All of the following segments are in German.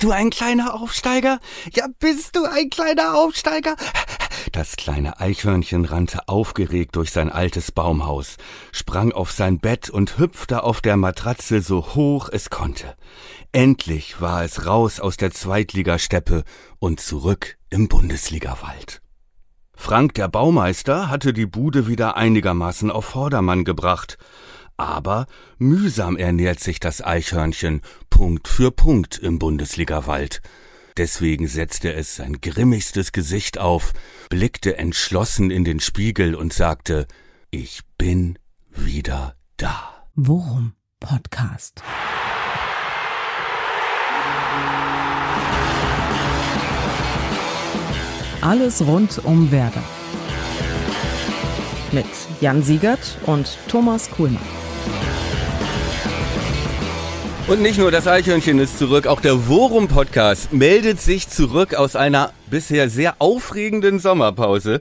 Bist du ein kleiner Aufsteiger? Ja, bist du ein kleiner Aufsteiger? Das kleine Eichhörnchen rannte aufgeregt durch sein altes Baumhaus, sprang auf sein Bett und hüpfte auf der Matratze so hoch es konnte. Endlich war es raus aus der Zweitligasteppe und zurück im Bundesligawald. Frank der Baumeister hatte die Bude wieder einigermaßen auf Vordermann gebracht, aber mühsam ernährt sich das Eichhörnchen Punkt für Punkt im Bundesligawald. Deswegen setzte es sein grimmigstes Gesicht auf, blickte entschlossen in den Spiegel und sagte, ich bin wieder da. Worum Podcast. Alles rund um Werder. Mit Jan Siegert und Thomas Kuhlmann. Und nicht nur das Eichhörnchen ist zurück, auch der Worum Podcast meldet sich zurück aus einer bisher sehr aufregenden Sommerpause.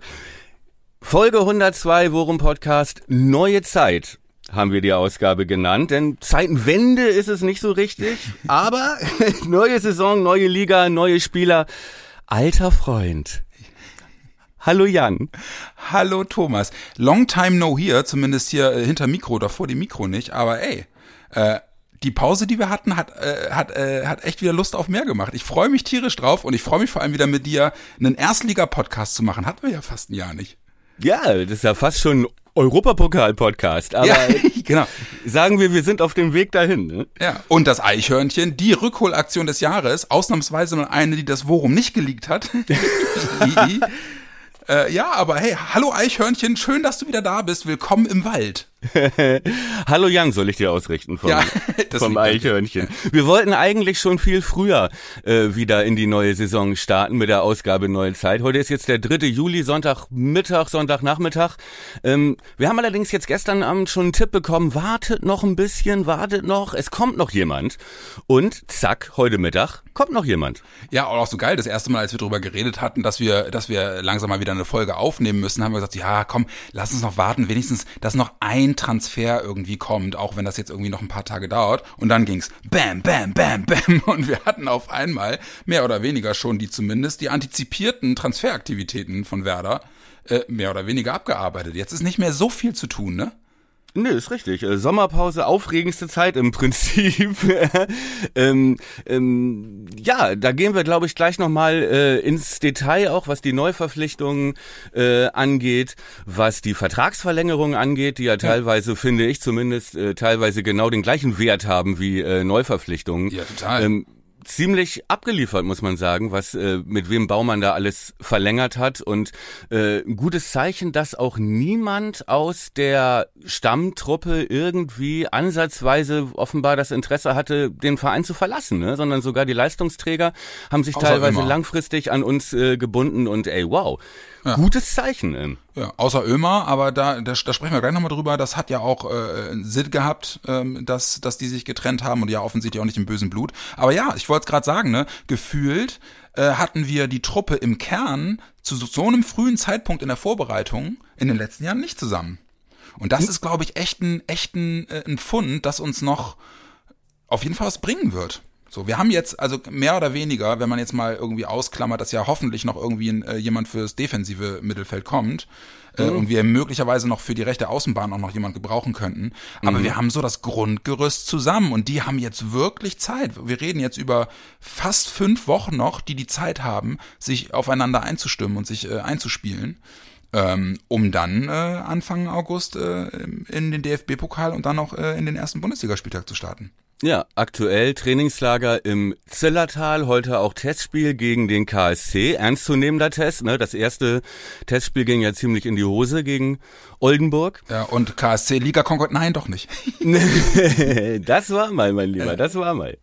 Folge 102 Worum Podcast Neue Zeit haben wir die Ausgabe genannt, denn Zeitenwende ist es nicht so richtig, aber neue Saison, neue Liga, neue Spieler. Alter Freund, Hallo Jan. Hallo Thomas. Long time no here, zumindest hier äh, hinter Mikro oder vor dem Mikro nicht, aber ey, äh, die Pause, die wir hatten, hat, äh, hat, äh, hat echt wieder Lust auf mehr gemacht. Ich freue mich tierisch drauf und ich freue mich vor allem wieder mit dir einen Erstliga-Podcast zu machen. Hatten wir ja fast ein Jahr nicht. Ja, das ist ja fast schon Europapokal-Podcast. Aber ja, genau. sagen wir, wir sind auf dem Weg dahin. Ne? Ja, und das Eichhörnchen, die Rückholaktion des Jahres, ausnahmsweise mal eine, die das Worum nicht geleakt hat. äh, ja, aber hey, hallo Eichhörnchen, schön, dass du wieder da bist. Willkommen im Wald. Hallo Jan, soll ich dir ausrichten vom, ja, vom Eichhörnchen. Wir wollten eigentlich schon viel früher äh, wieder in die neue Saison starten mit der Ausgabe Neue Zeit. Heute ist jetzt der 3. Juli, Sonntagmittag, Sonntagnachmittag. Ähm, wir haben allerdings jetzt gestern Abend schon einen Tipp bekommen, wartet noch ein bisschen, wartet noch, es kommt noch jemand. Und zack, heute Mittag kommt noch jemand. Ja, auch so geil. Das erste Mal, als wir darüber geredet hatten, dass wir, dass wir langsam mal wieder eine Folge aufnehmen müssen, haben wir gesagt, ja komm, lass uns noch warten, wenigstens, dass noch ein ein Transfer irgendwie kommt, auch wenn das jetzt irgendwie noch ein paar Tage dauert. Und dann ging's bam, bam, bam, bam. Und wir hatten auf einmal mehr oder weniger schon die zumindest die antizipierten Transferaktivitäten von Werder äh, mehr oder weniger abgearbeitet. Jetzt ist nicht mehr so viel zu tun, ne? Nee, ist richtig. Äh, Sommerpause, aufregendste Zeit im Prinzip. ähm, ähm, ja, da gehen wir, glaube ich, gleich nochmal äh, ins Detail, auch was die Neuverpflichtungen äh, angeht, was die Vertragsverlängerung angeht, die ja teilweise, ja. finde ich zumindest, äh, teilweise genau den gleichen Wert haben wie äh, Neuverpflichtungen. Ja, total. Ähm, ziemlich abgeliefert, muss man sagen, was äh, mit wem Baumann da alles verlängert hat und äh, ein gutes Zeichen, dass auch niemand aus der Stammtruppe irgendwie ansatzweise offenbar das Interesse hatte, den Verein zu verlassen, ne? sondern sogar die Leistungsträger haben sich Außer teilweise immer. langfristig an uns äh, gebunden und ey, wow, ja. Gutes Zeichen. Ähm. Ja, außer Ömer, aber da, da, da sprechen wir gleich nochmal drüber. Das hat ja auch äh, Sinn gehabt, ähm, dass, dass die sich getrennt haben und ja offensichtlich auch nicht im bösen Blut. Aber ja, ich wollte es gerade sagen, ne, gefühlt äh, hatten wir die Truppe im Kern zu so, so einem frühen Zeitpunkt in der Vorbereitung in den letzten Jahren nicht zusammen. Und das hm. ist, glaube ich, echt ein, echt ein, äh, ein Fund, das uns noch auf jeden Fall was bringen wird. So, wir haben jetzt also mehr oder weniger, wenn man jetzt mal irgendwie ausklammert, dass ja hoffentlich noch irgendwie ein, äh, jemand fürs defensive Mittelfeld kommt äh, mhm. und wir möglicherweise noch für die rechte Außenbahn auch noch jemand gebrauchen könnten. Aber mhm. wir haben so das Grundgerüst zusammen und die haben jetzt wirklich Zeit. Wir reden jetzt über fast fünf Wochen noch, die die Zeit haben, sich aufeinander einzustimmen und sich äh, einzuspielen. Ähm, um dann äh, Anfang August äh, in den DFB-Pokal und dann auch äh, in den ersten Bundesligaspieltag zu starten. Ja, aktuell Trainingslager im Zillertal, heute auch Testspiel gegen den KSC. Ernstzunehmender Test, ne? Das erste Testspiel ging ja ziemlich in die Hose gegen Oldenburg. Ja, und KSC Liga Concord, nein, doch nicht. das war mal, mein Lieber, das war mal.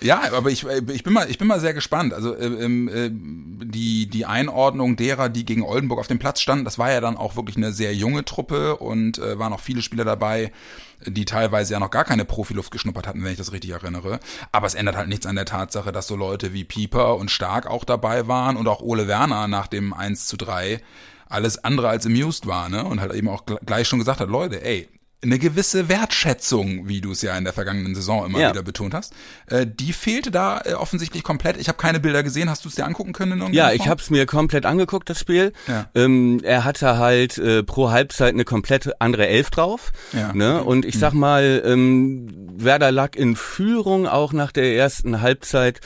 Ja, aber ich, ich bin mal, ich bin mal sehr gespannt. Also äh, ähm, äh, die die Einordnung derer, die gegen Oldenburg auf dem Platz standen, das war ja dann auch wirklich eine sehr junge Truppe und äh, waren auch viele Spieler dabei, die teilweise ja noch gar keine Profiluft geschnuppert hatten, wenn ich das richtig erinnere. Aber es ändert halt nichts an der Tatsache, dass so Leute wie Pieper und Stark auch dabei waren und auch Ole Werner nach dem 1 zu 3 alles andere als amused war, ne? Und halt eben auch gleich schon gesagt hat, Leute, ey, eine gewisse Wertschätzung, wie du es ja in der vergangenen Saison immer Ja. wieder betont hast, äh, die fehlte da äh, offensichtlich komplett. Ich habe keine Bilder gesehen. Hast du es dir angucken können? Ja, ich habe es mir komplett angeguckt, das Spiel. Ja. Ähm, er hatte halt äh, pro Halbzeit eine komplett andere Elf drauf. Ja. Ne? Und ich sag mal, ähm, Werder lag in Führung auch nach der ersten Halbzeit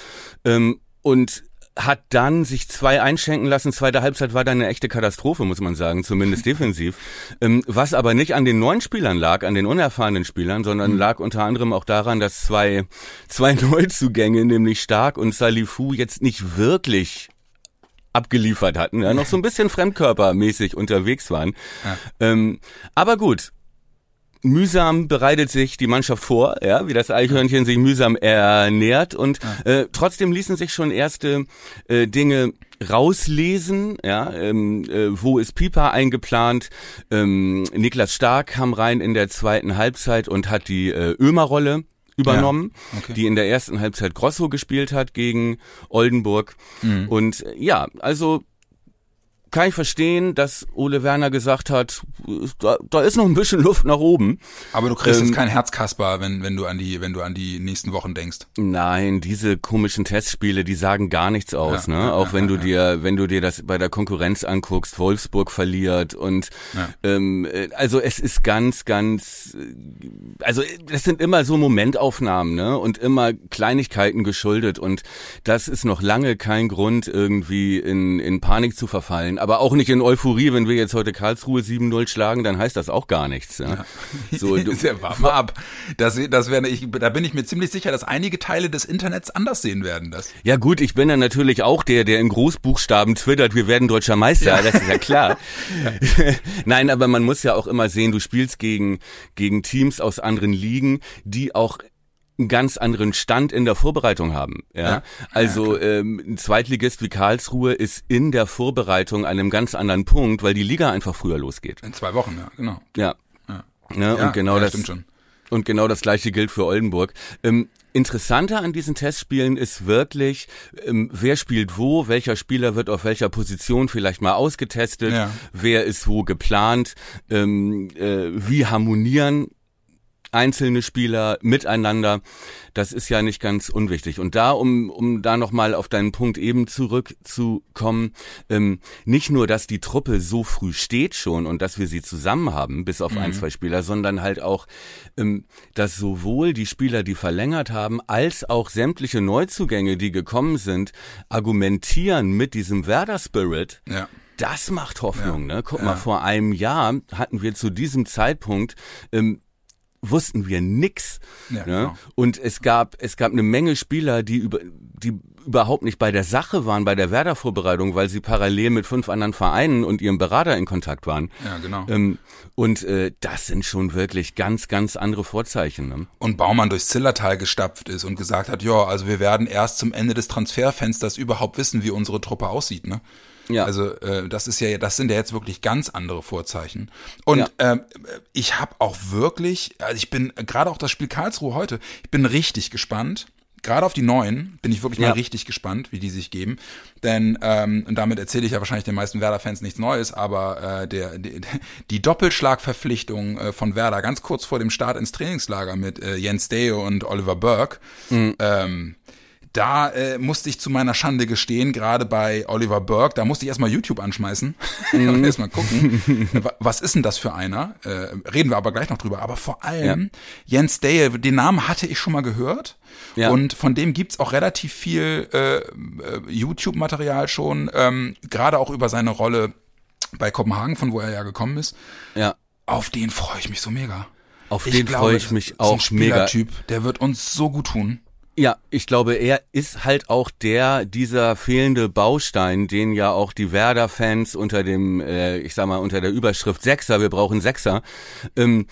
ähm, und hat dann sich zwei einschenken lassen. Zweite Halbzeit war dann eine echte Katastrophe, muss man sagen, zumindest defensiv. Ähm, was aber nicht an den neuen Spielern lag, an den unerfahrenen Spielern, sondern lag unter anderem auch daran, dass zwei, zwei Neuzugänge, nämlich Stark und Salifu, jetzt nicht wirklich abgeliefert hatten, ja, noch so ein bisschen fremdkörpermäßig unterwegs waren. Ähm, aber gut, mühsam bereitet sich die Mannschaft vor, ja, wie das Eichhörnchen sich mühsam ernährt und äh, trotzdem ließen sich schon erste äh, Dinge rauslesen, ja, ähm, äh, wo ist Pieper eingeplant? Ähm, Niklas Stark kam rein in der zweiten Halbzeit und hat die äh, Ömer-Rolle übernommen, Ja, okay. die in der ersten Halbzeit Grosso gespielt hat gegen Oldenburg. Und äh, ja, also kann ich verstehen, dass Ole Werner gesagt hat, da, da ist noch ein bisschen Luft nach oben. Aber du kriegst Ähm, jetzt kein Herzkasper, wenn, wenn du an die, wenn du an die nächsten Wochen denkst. Nein, diese komischen Testspiele, die sagen gar nichts aus, Ja, ne? ja, Auch ja, wenn du dir, wenn du dir das bei der Konkurrenz anguckst, Wolfsburg verliert und ähm, äh, also es ist ganz, ganz, äh, also das sind immer so Momentaufnahmen, ne? Und immer Kleinigkeiten geschuldet und das ist noch lange kein Grund, irgendwie in, in Panik zu verfallen, aber auch nicht in Euphorie, wenn wir jetzt heute Karlsruhe 7-0 schlagen, dann heißt das auch gar nichts. Ja? So, du, warm mal ab. Das, das wäre, ich, da bin ich mir ziemlich sicher, dass einige Teile des Internets anders sehen werden. Das. Ja gut, ich bin dann natürlich auch der, der in Großbuchstaben twittert, wir werden deutscher Meister, das ist ja klar. Nein, aber man muss ja auch immer sehen, du spielst gegen, gegen Teams aus anderen Ligen, die auch einen ganz anderen Stand in der Vorbereitung haben. Ja, Ja. also ähm, ein Zweitligist wie Karlsruhe ist in der Vorbereitung an einem ganz anderen Punkt, weil die Liga einfach früher losgeht. In zwei Wochen, ja, genau. Ja. Ja. Ne, Ja, und genau ja, das stimmt schon. und genau das gleiche gilt für Oldenburg. Ähm, interessanter an diesen Testspielen ist wirklich, ähm, wer spielt wo, welcher Spieler wird auf welcher Position vielleicht mal ausgetestet, Ja. wer ist wo geplant, ähm, äh, wie harmonieren einzelne Spieler miteinander. Das ist ja nicht ganz unwichtig. Und da, um, um da nochmal auf deinen Punkt eben zurückzukommen, ähm, nicht nur, dass die Truppe so früh steht schon und dass wir sie zusammen haben, bis auf ein, zwei Spieler, sondern halt auch, ähm, dass sowohl die Spieler, die verlängert haben, als auch sämtliche Neuzugänge, die gekommen sind, argumentieren mit diesem Werder-Spirit, Ja. das macht Hoffnung, Ja, ne? Guck ja. mal, vor einem Jahr hatten wir zu diesem Zeitpunkt ähm, wussten wir nix. Ja, ne? genau. Und es gab es gab eine Menge Spieler, die über die überhaupt nicht bei der Sache waren, bei der Werder-Vorbereitung, weil sie parallel mit fünf anderen Vereinen und ihrem Berater in Kontakt waren. Ja, genau. Ähm, und äh, das sind schon wirklich ganz, ganz andere Vorzeichen. Ne? und Baumann durchs Zillertal gestapft ist und gesagt hat, ja, also wir werden erst zum Ende des Transferfensters überhaupt wissen, wie unsere Truppe aussieht, ne? Ja. Also äh, das ist ja, das sind ja jetzt wirklich ganz andere Vorzeichen. Und Ja. ähm, ich habe auch wirklich, also ich bin gerade auch das Spiel Karlsruhe heute, ich bin richtig gespannt. Gerade auf die neuen bin ich wirklich Ja. mal richtig gespannt, wie die sich geben. Denn, ähm, und damit erzähle ich ja wahrscheinlich den meisten Werder-Fans nichts Neues, aber äh, der, die, die Doppelschlagverpflichtung äh, von Werder ganz kurz vor dem Start ins Trainingslager mit äh, Jens Deo und Oliver Burke, ähm, da äh, musste ich zu meiner Schande gestehen, gerade bei Oliver Burke, da musste ich erstmal YouTube anschmeißen und erstmal gucken, wa- was ist denn das für einer? Äh, reden wir aber gleich noch drüber. Aber vor allem Jens Dale, den Namen hatte ich schon mal gehört Ja. und von dem gibt's auch relativ viel äh, äh, YouTube-Material schon, ähm, gerade auch über seine Rolle bei Kopenhagen, von wo er ja gekommen ist. Ja. Auf den freue ich mich so mega. Auf den freue ich mich auch mega. Spielertyp, der wird uns so gut tun. Ja, ich glaube, er ist halt auch der, dieser fehlende Baustein, den ja auch die Werder-Fans unter dem, äh, ich sag mal, unter der Überschrift Sechser, wir brauchen Sechser, ähm,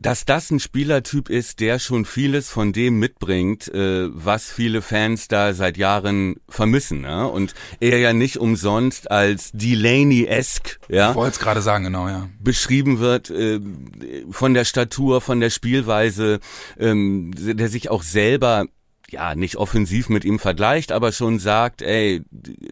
dass das ein Spielertyp ist, der schon vieles von dem mitbringt, äh, was viele Fans da seit Jahren vermissen. Ne? Und er ja nicht umsonst als Delaney-esque, ja, Ich wollte es gerade sagen, genau, ja. beschrieben wird äh, von der Statur, von der Spielweise, ähm, der sich auch selber ja, nicht offensiv mit ihm vergleicht, aber schon sagt, ey,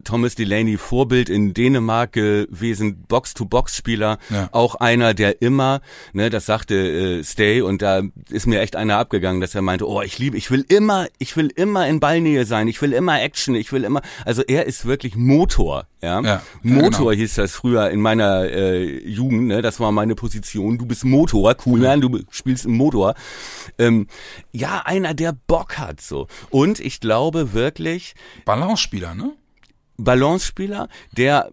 Thomas Delaney Vorbild in Dänemark gewesen, Box-to-Box-Spieler, Ja. auch einer, der immer, ne, das sagte äh, Stay und da ist mir echt einer abgegangen, dass er meinte, oh, ich liebe, ich will immer, ich will immer in Ballnähe sein, ich will immer Action, ich will immer, also er ist wirklich Motor, ja. Ja, Motor genau. hieß das früher in meiner äh, Jugend, ne, das war meine Position, du bist Motor, cool, ne? du spielst im Motor. Ähm, ja, einer, der Bock hat, so. Und ich glaube wirklich, Balance-Spieler, ne? Ballonspieler, der,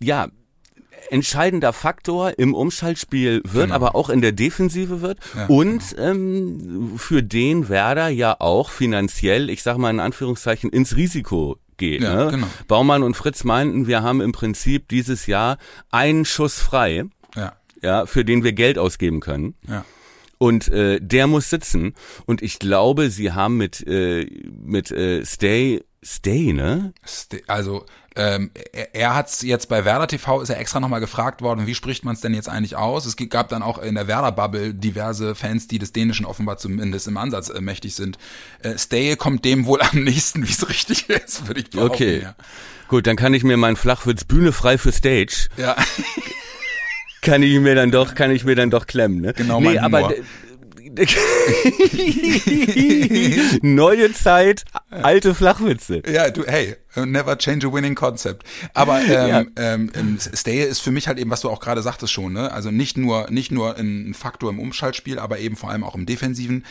ja, entscheidender Faktor im Umschaltspiel wird, Genau. aber auch in der Defensive wird Ja, und ähm, für den Werder ja auch finanziell, ich sag mal in Anführungszeichen, ins Risiko geht. Ja, ne? genau. Baumann und Fritz meinten, wir haben im Prinzip dieses Jahr einen Schuss frei, Ja, ja, für den wir Geld ausgeben können. ja. Und äh, der muss sitzen. Und ich glaube, sie haben mit äh, mit äh, Stay Stay, ne? Ste- Also ähm, er, er hat es jetzt bei Werder TV ist er extra nochmal gefragt worden, wie spricht man es denn jetzt eigentlich aus? Es gab dann auch in der Werder Bubble diverse Fans, die des Dänischen offenbar zumindest im Ansatz äh, mächtig sind. Äh, Stay kommt dem wohl am nächsten, wie es richtig ist, würde ich behaupten. Okay. Ja. Gut, dann kann ich mir meinen Flachwitz Bühne frei für Stage, ja. kann ich mir dann doch, kann ich mir dann doch klemmen, ne? Genau mein aber Neue Zeit, alte Flachwitze. Ja, du, hey, never change a winning concept. Aber ähm, ähm, ähm, Stay ist für mich halt eben, was du auch gerade sagtest schon, ne? Also nicht nur nicht nur ein Faktor im Umschaltspiel, aber eben vor allem auch im Defensiven.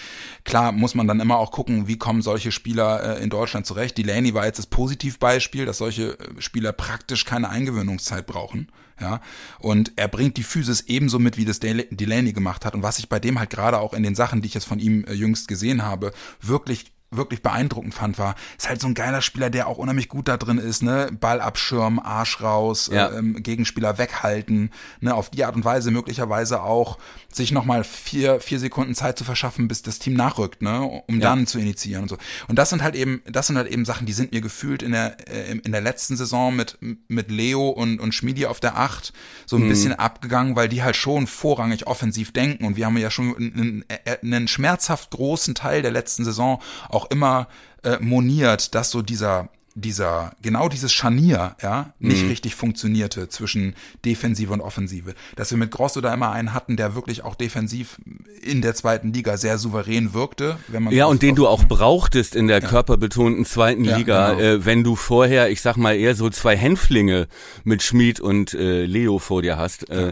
Klar muss man dann immer auch gucken, wie kommen solche Spieler äh, in Deutschland zurecht. Delaney war jetzt das Positivbeispiel, dass solche äh, Spieler praktisch keine Eingewöhnungszeit brauchen. Ja, und er bringt die Physis ebenso mit, wie das Del- Delaney gemacht hat. Und was ich bei dem halt gerade auch in den Sachen, die ich jetzt von ihm äh, jüngst gesehen habe, wirklich wirklich beeindruckend fand, war, ist halt so ein geiler Spieler, der auch unheimlich gut da drin ist, ne? Ball abschirmen, Arsch raus, Ja. äh, ähm, Gegenspieler weghalten, ne? Auf die Art und Weise möglicherweise auch sich nochmal vier, vier Sekunden Zeit zu verschaffen, bis das Team nachrückt, ne? Um Ja. dann zu initiieren und so. Und das sind halt eben, das sind halt eben Sachen, die sind mir gefühlt in der, äh, in der letzten Saison mit, mit Leo und, und Schmidi auf der Acht so Mhm. ein bisschen abgegangen, weil die halt schon vorrangig offensiv denken. Und wir haben ja schon einen, einen schmerzhaft großen Teil der letzten Saison auch immer äh, moniert, dass so dieser dieser genau dieses Scharnier ja nicht richtig funktionierte zwischen Defensive und Offensive, dass wir mit Grosso da immer einen hatten, der wirklich auch defensiv in der zweiten Liga sehr souverän wirkte, wenn man Ja, und den du auch brauchtest in der körperbetonten zweiten Ja, Liga, genau. äh, wenn du vorher, ich sag mal, eher so zwei Hänflinge mit Schmid und äh, Leo vor dir hast. Äh,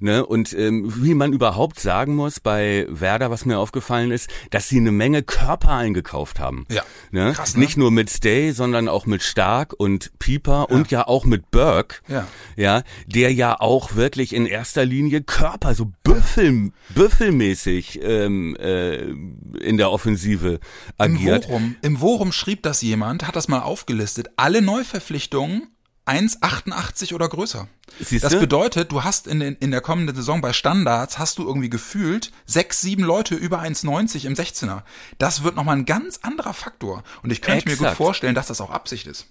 ne? Und ähm, wie man überhaupt sagen muss bei Werder, was mir aufgefallen ist, dass sie eine Menge Körper eingekauft haben. Ja, Ne? krass, ne? Nicht nur mit Stay, sondern auch mit Stark und Pieper und ja auch mit Burke. Ja. Ja, der ja auch wirklich in erster Linie Körper, so Büffel, büffelmäßig ähm, äh, in der Offensive Im agiert. Worum, Im Worum schrieb das jemand, hat das mal aufgelistet, alle Neuverpflichtungen 1,88 oder größer. Siehste? Das bedeutet, du hast in, in der kommenden Saison bei Standards, hast du irgendwie gefühlt sechs, sieben Leute über 1,90 im 16er. Das wird nochmal ein ganz anderer Faktor. Und ich könnte mir gut Exakt. vorstellen, dass das auch Absicht ist.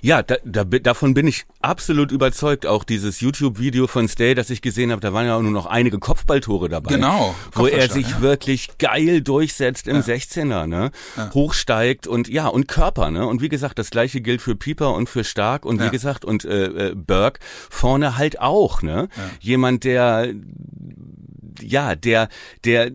Ja, da, da, davon bin ich absolut überzeugt. Auch dieses YouTube-Video von Stay, das ich gesehen habe, da waren ja auch nur noch einige Kopfballtore dabei. Genau, Wo er sich ja. wirklich geil durchsetzt im 16er, ne? Hochsteigt und ja, und Körper, ne? Und wie gesagt, das gleiche gilt für Pieper und für Stark und wie Ja. gesagt, und äh, äh, Burke vorne halt auch, ne? Jemand, der ja, der, der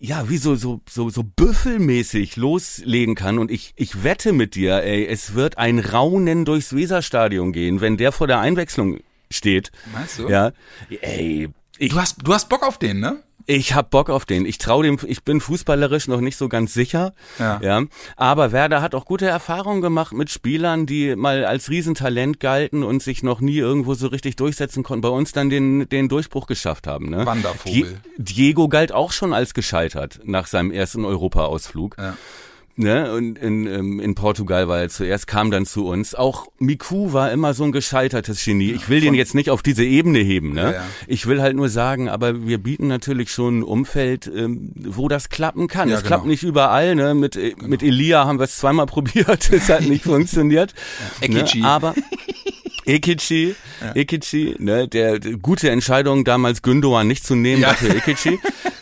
ja, wie so, so, so, so büffelmäßig loslegen kann. Und ich, ich wette mit dir, ey, es wird ein Raunen durchs Weserstadion gehen, wenn der vor der Einwechslung steht. Meinst du? Ja. Ey, ich, Du hast, du hast Bock auf den, ne? Ich hab Bock auf den. Ich trau dem, ich bin fußballerisch noch nicht so ganz sicher. Ja. ja. Aber Werder hat auch gute Erfahrungen gemacht mit Spielern, die mal als Riesentalent galten und sich noch nie irgendwo so richtig durchsetzen konnten. Bei uns dann den, den Durchbruch geschafft haben. Ne? Wandervogel. Die, Diego galt auch schon als gescheitert nach seinem ersten Europa-Ausflug. Ja. Ne, und in, ähm, in Portugal war er zuerst, kam dann zu uns. Auch Miku war immer so ein gescheitertes Genie. Ich will den jetzt nicht auf diese Ebene heben, ne? Ja, ja. Ich will halt nur sagen, aber wir bieten natürlich schon ein Umfeld, ähm, wo das klappen kann. Ja, es genau. klappt nicht überall, ne? Mit, äh, mit Elia haben wir es zweimal probiert, es hat nicht funktioniert. Ekichi. Ne? Aber Ekichi, Ekichi, ne, der, der gute Entscheidung damals Gündogan nicht zu nehmen, Ja. dafür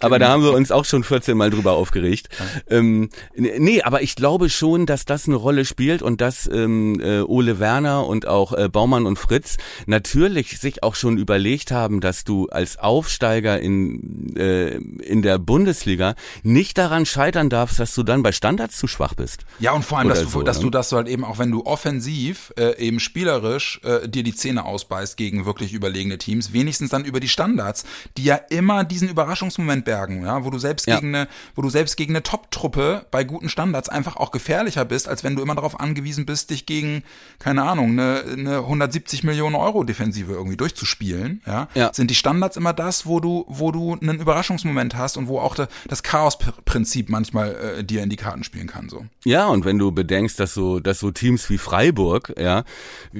Aber da haben wir uns auch schon 14 Mal drüber aufgeregt. Ähm, nee, aber ich glaube schon, dass das eine Rolle spielt und dass ähm, äh, Ole Werner und auch äh, Baumann und Fritz natürlich sich auch schon überlegt haben, dass du als Aufsteiger in, äh, in der Bundesliga nicht daran scheitern darfst, dass du dann bei Standards zu schwach bist. Ja, und vor allem, dass, du, so, dass ne? du das halt eben auch, wenn du offensiv äh, eben spielerisch äh, dir die Zähne ausbeißt gegen wirklich überlegene Teams, wenigstens dann über die Standards, die ja immer diesen Überraschungsmoment bergen, ja, wo du selbst Ja. gegen eine, wo du selbst gegen eine Top-Truppe bei guten Standards einfach auch gefährlicher bist, als wenn du immer darauf angewiesen bist, dich gegen, keine Ahnung, eine, eine 170 Millionen Euro Defensive irgendwie durchzuspielen, ja, Ja. sind die Standards immer das, wo du, wo du einen Überraschungsmoment hast und wo auch da, das Chaos-Prinzip manchmal äh, dir in die Karten spielen kann, so. Ja, und wenn du bedenkst, dass so, dass so Teams wie Freiburg, ja,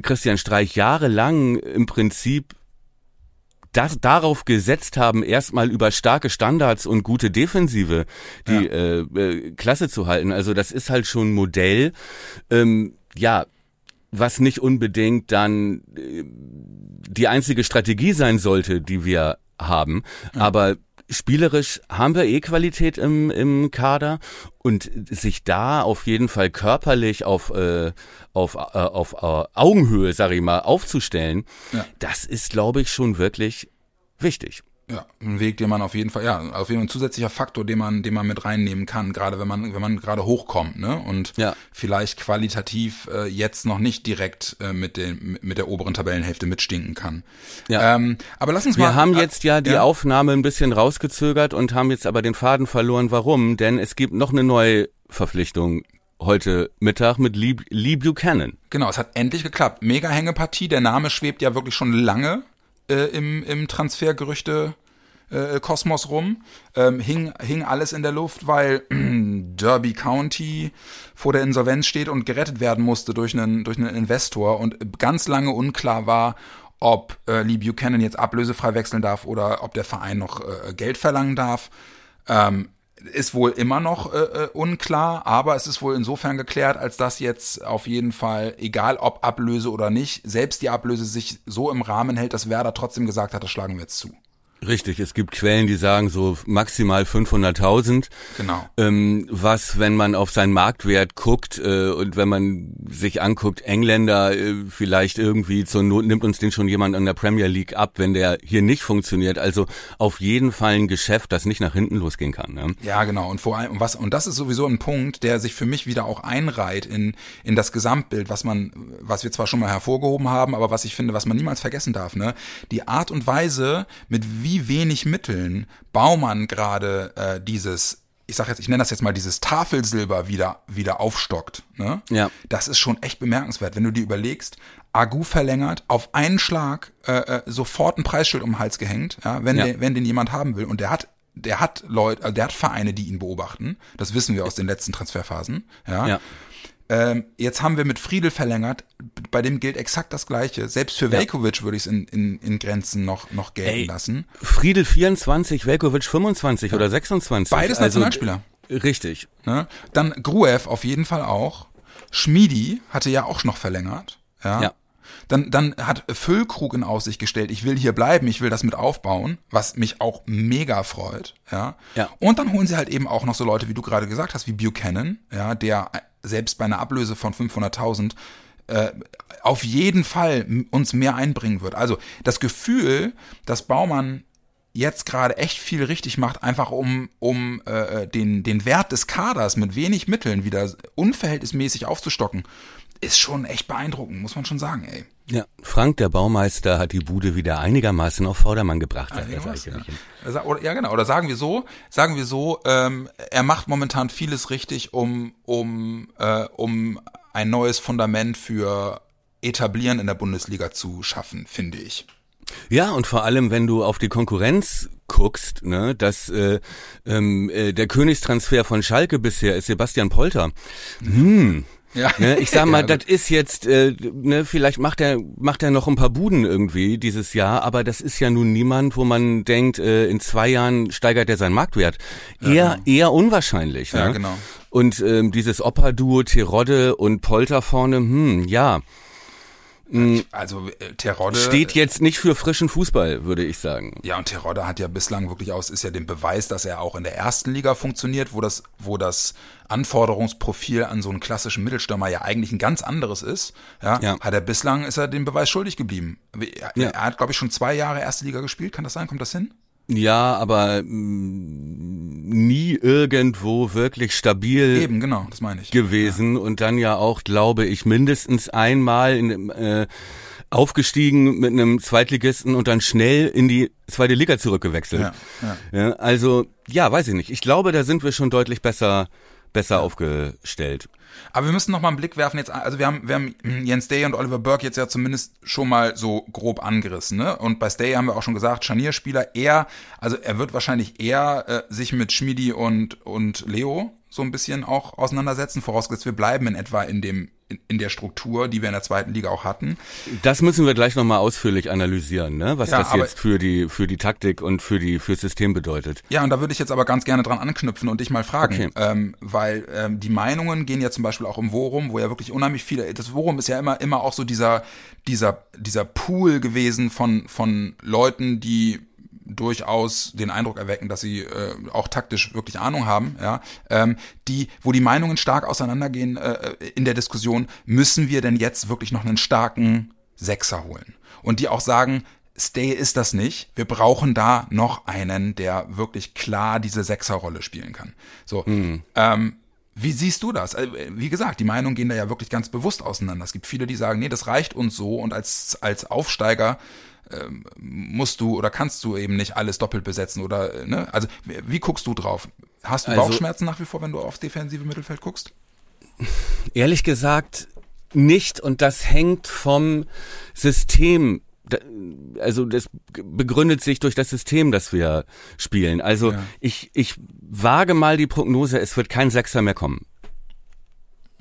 Christian Streich jahrelang im Prinzip das darauf gesetzt haben, erstmal über starke Standards und gute Defensive die äh, äh, Klasse zu halten. Also das ist halt schon ein Modell, ähm, ja, was nicht unbedingt dann äh, die einzige Strategie sein sollte, die wir haben. Aber spielerisch haben wir eh Qualität im, im Kader und sich da auf jeden Fall körperlich auf, äh, auf, äh, auf äh, Augenhöhe, sag ich mal, aufzustellen, Ja. das ist, glaube ich, schon wirklich wichtig. Ja, ein Weg, den man auf jeden Fall, ja, auf jeden Fall ein zusätzlicher Faktor, den man, den man mit reinnehmen kann, gerade wenn man, wenn man gerade hochkommt, ne? Und Ja. vielleicht qualitativ äh, jetzt noch nicht direkt äh, mit den, mit der oberen Tabellenhälfte mitstinken kann. Ja. Ähm, aber lass uns mal. Wir haben äh, jetzt ja die ja. Aufnahme ein bisschen rausgezögert und haben jetzt aber den Faden verloren. Warum? Denn es gibt noch eine neue Verpflichtung heute Mittag mit Lee, Lee Buchanan. Genau, es hat endlich geklappt. Mega Hängepartie. Der Name schwebt ja wirklich schon lange äh, im, im Transfergerüchte äh, Kosmos rum. Ähm, hing, hing alles in der Luft, weil Derby County vor der Insolvenz steht und gerettet werden musste durch einen, durch einen Investor und ganz lange unklar war, ob äh, Lee Buchanan jetzt ablösefrei wechseln darf oder ob der Verein noch äh, Geld verlangen darf. Ähm, ist wohl immer noch äh, äh, unklar, aber es ist wohl insofern geklärt, als dass jetzt auf jeden Fall, egal ob Ablöse oder nicht, selbst die Ablöse sich so im Rahmen hält, dass Werder trotzdem gesagt hat, das schlagen wir jetzt zu. Richtig, es gibt Quellen, die sagen so maximal 500.000. Genau. Ähm, was, wenn man auf seinen Marktwert guckt äh, und wenn man sich anguckt, Engländer äh, vielleicht irgendwie zur Not nimmt uns den schon jemand in der Premier League ab, wenn der hier nicht funktioniert. Also auf jeden Fall ein Geschäft, das nicht nach hinten losgehen kann. Ne? Ja, genau. Und vor allem, was, und das ist sowieso ein Punkt, der sich für mich wieder auch einreiht in, in das Gesamtbild, was man, was wir zwar schon mal hervorgehoben haben, aber was ich finde, was man niemals vergessen darf, ne? Die Art und Weise, mit wie wenig Mitteln Baumann gerade äh, dieses, ich sag jetzt, ich nenne das jetzt mal dieses Tafelsilber wieder, wieder aufstockt, ne? Ja. Das ist schon echt bemerkenswert, wenn du dir überlegst, Agu verlängert, auf einen Schlag äh, äh, sofort ein Preisschild um den Hals gehängt, ja, wenn, Ja. Der, wenn den jemand haben will. Und der hat, der hat Leute, also der hat Vereine, die ihn beobachten. Das wissen wir aus den letzten Transferphasen. Ja. Ja. Ähm, jetzt haben wir mit Friedel verlängert, bei dem gilt exakt das Gleiche. Selbst für Velkovic würde ich es in, in, in Grenzen noch, noch gelten Ey, lassen. Friedel 24, Velkovic 25 oder 26. Beides Also, Nationalspieler. Richtig. Ne? Dann Gruev auf jeden Fall auch. Schmiedi hatte ja auch noch verlängert. Ja. Ja. Dann, dann hat Füllkrug in Aussicht gestellt, ich will hier bleiben, ich will das mit aufbauen, was mich auch mega freut. Ja. Ja. Und dann holen sie halt eben auch noch so Leute, wie du gerade gesagt hast, wie Buchanan, ja, der selbst bei einer Ablöse von 500.000 äh, auf jeden Fall uns mehr einbringen wird. Also das Gefühl, dass Baumann jetzt gerade echt viel richtig macht, einfach um, um äh, den, den Wert des Kaders mit wenig Mitteln wieder unverhältnismäßig aufzustocken, ist schon echt beeindruckend, muss man schon sagen, ey. Ja, Frank, der Baumeister, hat die Bude wieder einigermaßen auf Vordermann gebracht. Irgendwas, Eichhörnchen. ja. Sa- Oder, ja, genau. Oder sagen wir so, sagen wir so, ähm, er macht momentan vieles richtig, um, um, äh, um ein neues Fundament für Etablieren in der Bundesliga zu schaffen, finde ich. Ja, und vor allem, wenn du auf die Konkurrenz guckst, ne, dass äh, ähm, äh, der Königstransfer von Schalke bisher ist Sebastian Polter. Hm. Ja. Ne, ich sag mal, Ja, das ist jetzt, äh, ne, vielleicht macht er macht er noch ein paar Buden irgendwie dieses Jahr, aber das ist ja nun niemand, wo man denkt, äh, in zwei Jahren steigert er seinen Marktwert. Eher eher unwahrscheinlich. Ja, ne? genau. Und ähm, dieses Opa-Duo Terodde und Polter vorne, hm, ja. Ich, also äh, Terodde Steht jetzt nicht für frischen Fußball, würde ich sagen. Ja, und Terodde hat ja bislang wirklich aus, ist ja den Beweis, dass er auch in der ersten Liga funktioniert, wo das, wo das Anforderungsprofil an so einen klassischen Mittelstürmer ja eigentlich ein ganz anderes ist. Ja, Ja. hat er bislang, ist er den Beweis schuldig geblieben. Er, Ja. er hat, glaube ich, schon zwei Jahre erste Liga gespielt. Kann das sein? Kommt das hin? Ja, aber mh, nie irgendwo wirklich stabil Eben, genau, das meine ich. gewesen und dann ja auch, glaube ich, mindestens einmal in, äh, aufgestiegen mit einem Zweitligisten und dann schnell in die zweite Liga zurückgewechselt. Ja, ja. Ja, also, ja, weiß ich nicht. Ich glaube, da sind wir schon deutlich besser, besser aufgestellt. Aber wir müssen noch mal einen Blick werfen jetzt. Also wir haben, wir haben Jens Day und Oliver Burke jetzt ja zumindest schon mal so grob angerissen. Ne? Und bei Stay haben wir auch schon gesagt, Scharnierspieler eher, also er wird wahrscheinlich eher äh, sich mit Schmidi und und Leo so ein bisschen auch auseinandersetzen, vorausgesetzt wir bleiben in etwa in dem in, der Struktur, die wir in der zweiten Liga auch hatten. Das müssen wir gleich nochmal ausführlich analysieren, ne? was Ja, das jetzt für die, für die Taktik und für die, fürs System bedeutet. Ja, und da würde ich jetzt aber ganz gerne dran anknüpfen und dich mal fragen, Okay. ähm, weil ähm, die Meinungen gehen ja zum Beispiel auch im Forum, wo ja wirklich unheimlich viele, das Forum ist ja immer immer auch so dieser dieser dieser Pool gewesen von von Leuten, die durchaus den Eindruck erwecken, dass sie äh, auch taktisch wirklich Ahnung haben, ja, ähm, die, wo die Meinungen stark auseinandergehen äh, in der Diskussion, müssen wir denn jetzt wirklich noch einen starken Sechser holen? Und die auch sagen, Stay ist das nicht. Wir brauchen da noch einen, der wirklich klar diese Sechserrolle spielen kann. So, ähm, wie siehst du das? Also, Wie gesagt, die Meinungen gehen da ja wirklich ganz bewusst auseinander. Es gibt viele, die sagen, nee, das reicht uns so und als, als Aufsteiger ähm, musst du oder kannst du eben nicht alles doppelt besetzen oder, äh, ne? Also, wie, wie guckst du drauf? Hast du Also- Bauchschmerzen nach wie vor, wenn du aufs defensive Mittelfeld guckst? Ehrlich gesagt nicht und das hängt vom System. Also das begründet sich durch das System, das wir spielen. Also Ja. ich, ich wage mal die Prognose, es wird kein Sechser mehr kommen.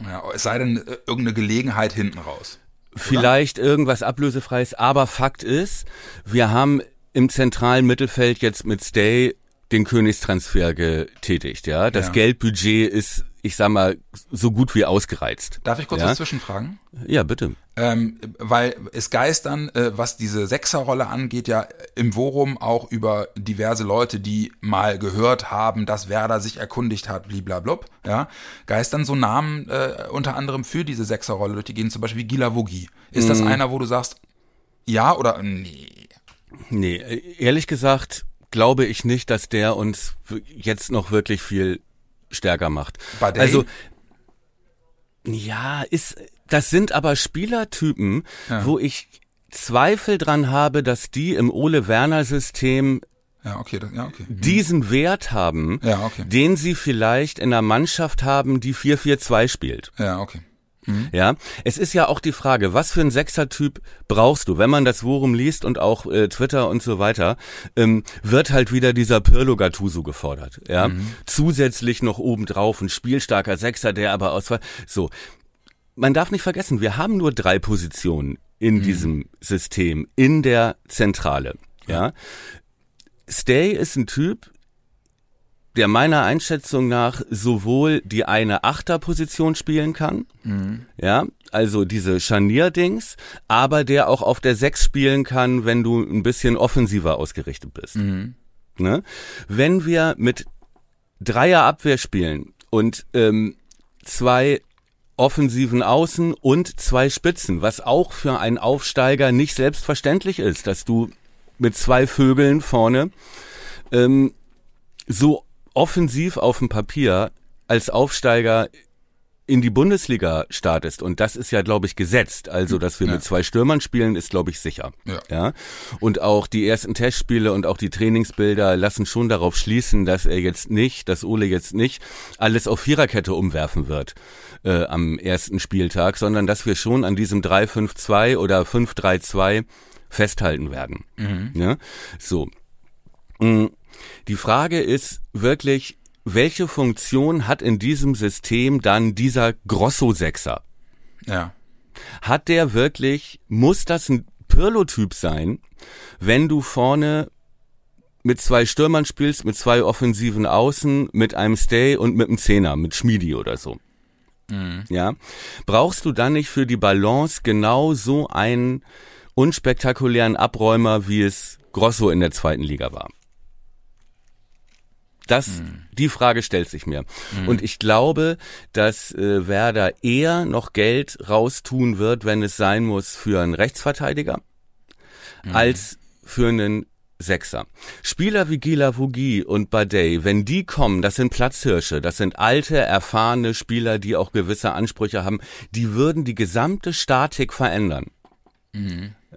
Ja, es sei denn, äh, irgendeine Gelegenheit hinten raus. Vielleicht irgendwas Ablösefreies, aber Fakt ist, wir haben im zentralen Mittelfeld jetzt mit Stay den Königstransfer getätigt, ja. Das Ja. Geldbudget ist, ich sag mal, so gut wie ausgereizt. Darf ich kurz ja? was zwischenfragen? Ja, bitte. Ähm, weil es geistern, äh, was diese Sechserrolle angeht, ja im Forum auch über diverse Leute, die mal gehört haben, dass Werder sich erkundigt hat, bliblablub, ja, geistern so Namen äh, unter anderem für diese Sechserrolle durch die gehen, zum Beispiel wie Gila Vogi. Ist das einer, wo du sagst, ja oder nee? Nee, äh, ehrlich gesagt glaube ich nicht, dass der uns jetzt noch wirklich viel stärker macht. Badei? Also ja, ist das sind aber Spielertypen, Ja. wo ich Zweifel dran habe, dass die im Ole Werner System Ja, okay, ja, okay. diesen Wert haben, Ja, okay. den sie vielleicht in einer Mannschaft haben, die 4-4-2 spielt. Ja, okay. Ja, es ist ja auch die Frage, was für ein Sechsertyp brauchst du? Wenn man das Forum liest und auch äh, Twitter und so weiter, ähm, wird halt wieder dieser Pirlo Gattuso gefordert. Ja, zusätzlich noch obendrauf ein spielstarker Sechser, der aber aus so. Man darf nicht vergessen, wir haben nur drei Positionen in diesem System in der Zentrale. Ja, Stay ist ein Typ, der meiner Einschätzung nach sowohl die eine Achterposition spielen kann, ja, also diese Scharnierdings, aber der auch auf der Sechs spielen kann, wenn du ein bisschen offensiver ausgerichtet bist. Ne? Wenn wir mit Dreier Abwehr spielen und ähm, zwei offensiven Außen und zwei Spitzen, was auch für einen Aufsteiger nicht selbstverständlich ist, dass du mit zwei Vögeln vorne ähm, so offensiv auf dem Papier als Aufsteiger in die Bundesliga startest und das ist ja glaube ich gesetzt, also dass wir Ja. mit zwei Stürmern spielen ist glaube ich sicher. Ja. ja. Und auch die ersten Testspiele und auch die Trainingsbilder lassen schon darauf schließen, dass er jetzt nicht, dass Ole jetzt nicht alles auf Viererkette umwerfen wird äh, am ersten Spieltag, sondern dass wir schon an diesem 3-5-2 oder 5-3-2 festhalten werden. Ja? So. Mm, Die Frage ist wirklich, welche Funktion hat in diesem System dann dieser Grosso-Sechser? Ja. Hat der wirklich, muss das ein Pirlo-Typ sein, wenn du vorne mit zwei Stürmern spielst, mit zwei offensiven Außen, mit einem Stay und mit einem Zehner, mit Schmiedi oder so? Mhm. ja, brauchst du dann nicht für die Balance genau so einen unspektakulären Abräumer, wie es Grosso in der zweiten Liga war? Das, die Frage stellt sich mir. Und ich glaube, dass äh, Werder eher noch Geld raustun wird, wenn es sein muss, für einen Rechtsverteidiger, als für einen Sechser. Spieler wie Gila Vugi und Badei, wenn die kommen, das sind Platzhirsche, das sind alte, erfahrene Spieler, die auch gewisse Ansprüche haben, die würden die gesamte Statik verändern.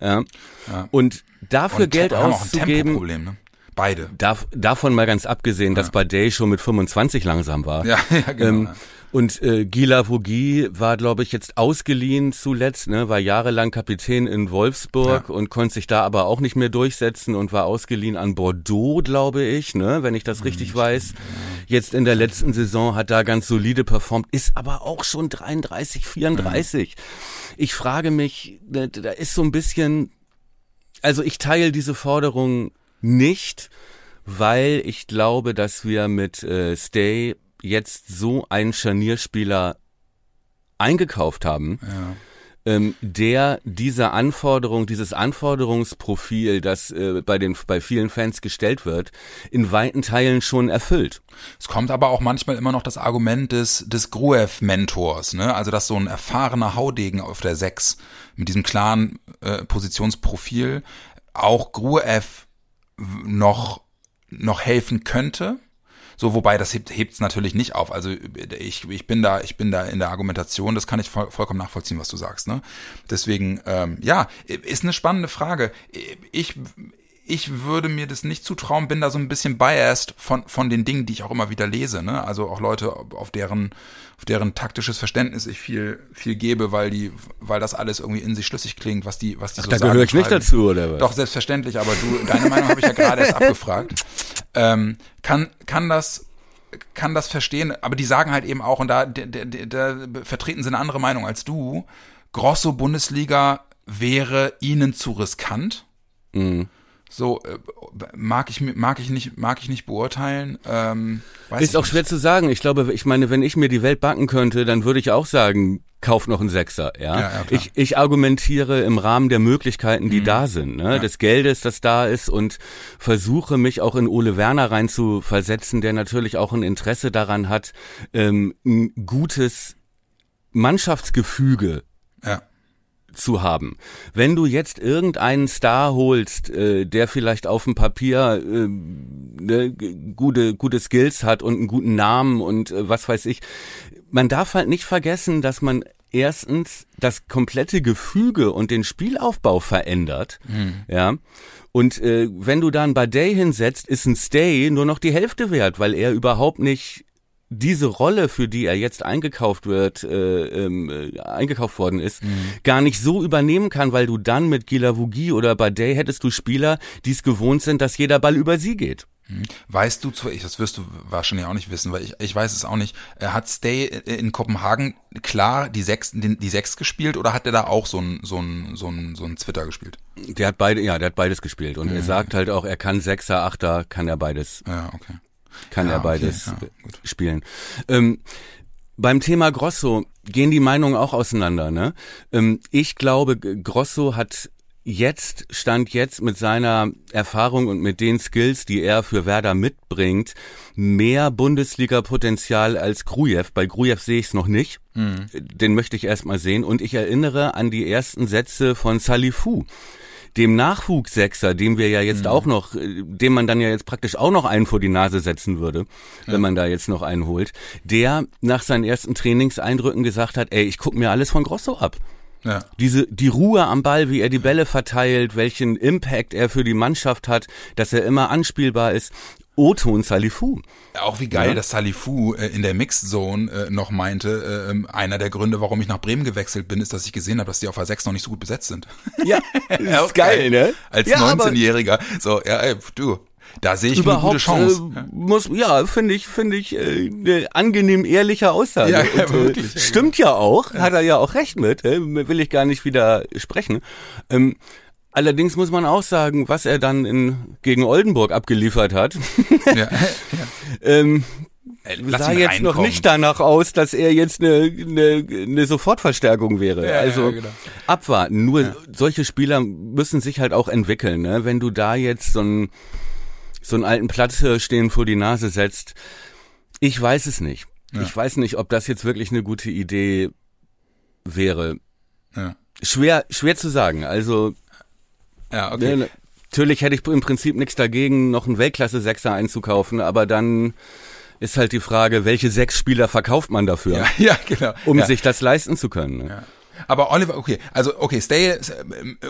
Ja. Ja. Und dafür Und Geld auszugeben, ne? Beide. Dav davon mal ganz abgesehen, dass Badei schon mit 25 langsam war. Ja, ja, genau. Ähm, und äh, Gila Vogie war, glaube ich, jetzt ausgeliehen zuletzt, ne, war jahrelang Kapitän in Wolfsburg Ja. und konnte sich da aber auch nicht mehr durchsetzen und war ausgeliehen an Bordeaux, glaube ich, ne, wenn ich das richtig weiß. Jetzt in der letzten Saison hat da ganz solide performt, ist aber auch schon 33, 34. Ich frage mich, ne, da ist so ein bisschen, also ich teile diese Forderung nicht, weil ich glaube, dass wir mit äh, Stay jetzt so einen Scharnierspieler eingekauft haben, ja. ähm, der diese Anforderung, dieses Anforderungsprofil, das äh, bei den bei vielen Fans gestellt wird, in weiten Teilen schon erfüllt. Es kommt aber auch manchmal immer noch das Argument des, des Gruev-Mentors, ne? Also, dass so ein erfahrener Haudegen auf der Sechs mit diesem klaren äh, Positionsprofil auch Gruev noch, noch helfen könnte. So, wobei das hebt es natürlich nicht auf. Also ich, ich bin da, ich bin da in der Argumentation, das kann ich voll, vollkommen nachvollziehen, was du sagst. Ne? Deswegen, ähm, ja, ist eine spannende Frage. Ich, ich würde mir das nicht zutrauen, bin da so ein bisschen biased von, von den Dingen, die ich auch immer wieder lese. Ne? Also auch Leute, auf deren, auf deren taktisches Verständnis ich viel, viel gebe, weil die, weil das alles irgendwie in sich schlüssig klingt, was die, was die so da sagen. gehöre ich nicht dazu, oder was? Doch, selbstverständlich, aber du, deine Meinung habe ich ja gerade erst abgefragt. Ähm, kann, kann das, kann das verstehen, aber die sagen halt eben auch, und da, da, da, da vertreten sie eine andere Meinung als du, Grosso Bundesliga wäre ihnen zu riskant. Mhm. So, äh, mag ich, mag ich nicht, mag ich nicht beurteilen. Ähm, weiß Ist auch nicht. schwer zu sagen. Ich glaube, ich meine, wenn ich mir die Welt backen könnte, dann würde ich auch sagen, kauf noch einen Sechser, ja. Ja, ja, ich, ich argumentiere im Rahmen der Möglichkeiten, die da sind, ne, des Geldes, das da ist und versuche mich auch in Ole Werner rein zu versetzen, der natürlich auch ein Interesse daran hat, ähm, ein gutes Mannschaftsgefüge Ja. Zu haben. Wenn du jetzt irgendeinen Star holst, äh, der vielleicht auf dem Papier äh, ne, gute gute Skills hat und einen guten Namen und äh, was weiß ich, man darf halt nicht vergessen, dass man erstens das komplette Gefüge und den Spielaufbau verändert, ja. Und äh, wenn du dann bei Day hinsetzt, ist ein Stay nur noch die Hälfte wert, weil er überhaupt nicht diese Rolle, für die er jetzt eingekauft wird, äh, ähm, äh, eingekauft worden ist, gar nicht so übernehmen kann, weil du dann mit Gilavugi oder Badei hättest du Spieler, die es gewohnt sind, dass jeder Ball über sie geht. Weißt du, das wirst du wahrscheinlich auch nicht wissen, weil ich, ich weiß es auch nicht. Äh, Hat Stay in Kopenhagen klar die Sechs, die, die Sechs gespielt oder hat er da auch so ein, so ein, so ein, so ein Twitter gespielt? Der hat beide, ja, der hat beides gespielt und er sagt halt auch, er kann Sechser, Achter, kann er beides, Ja, okay. Kann Ja, er okay, beides ja, äh, gut. spielen. Ähm, beim Thema Grosso gehen die Meinungen auch auseinander. Ne? Ähm, ich glaube, Grosso hat jetzt, stand jetzt mit seiner Erfahrung und mit den Skills, die er für Werder mitbringt, mehr Bundesliga-Potenzial als Grujew. Bei Grujew sehe ich es noch nicht. Den möchte ich erst mal sehen. Und ich erinnere an die ersten Sätze von Salifou dem Nachwuchssechser, dem wir ja jetzt auch noch, äh, dem man dann ja jetzt praktisch auch noch einen vor die Nase setzen würde, wenn man da jetzt noch einen holt, der nach seinen ersten Trainingseindrücken gesagt hat, ey, ich guck mir alles von Grosso ab. Ja. Diese, die Ruhe am Ball, wie er die Bälle verteilt, welchen Impact er für die Mannschaft hat, dass er immer anspielbar ist. Otto und Salifou. Auch wie geil, Ja. dass Salifou äh, in der Mixed Zone äh, noch meinte, äh, ähm, einer der Gründe, warum ich nach Bremen gewechselt bin, ist, dass ich gesehen habe, dass die auf A6 noch nicht so gut besetzt sind. Ja, Ja, ist geil, ne? Als ja, aber 19-Jähriger. So, ja, ey, du, da sehe ich eine überhaupt gute Chance. Äh, muss ja finde ich finde ich äh, eine angenehm ehrliche Aussage Ja, ja, Und, wirklich. äh, stimmt ja auch hat er ja auch recht mit äh, will ich gar nicht widersprechen ähm, allerdings muss man auch sagen was er dann in gegen Oldenburg abgeliefert hat ja. ähm, Ey, lass sah jetzt noch nicht danach aus, dass er jetzt eine, eine, eine Sofortverstärkung wäre. Ja, ja, also genau. abwarten. Nur solche Spieler müssen sich halt auch entwickeln. Ne? Wenn du da jetzt so einen so einen alten Platzhirsch stehen vor die Nase setzt, ich weiß es nicht. Ja. Ich weiß nicht, ob das jetzt wirklich eine gute Idee wäre. Ja, Schwer, schwer zu sagen. Also ja okay. ne, natürlich hätte ich im Prinzip nichts dagegen, noch einen Weltklasse-Sechser einzukaufen, aber dann ist halt die Frage, welche sechs Spieler verkauft man dafür, Ja, ja, genau. um ja. sich das leisten zu können. Ne? Ja. Aber Oliver, okay, also okay, Stay, äh,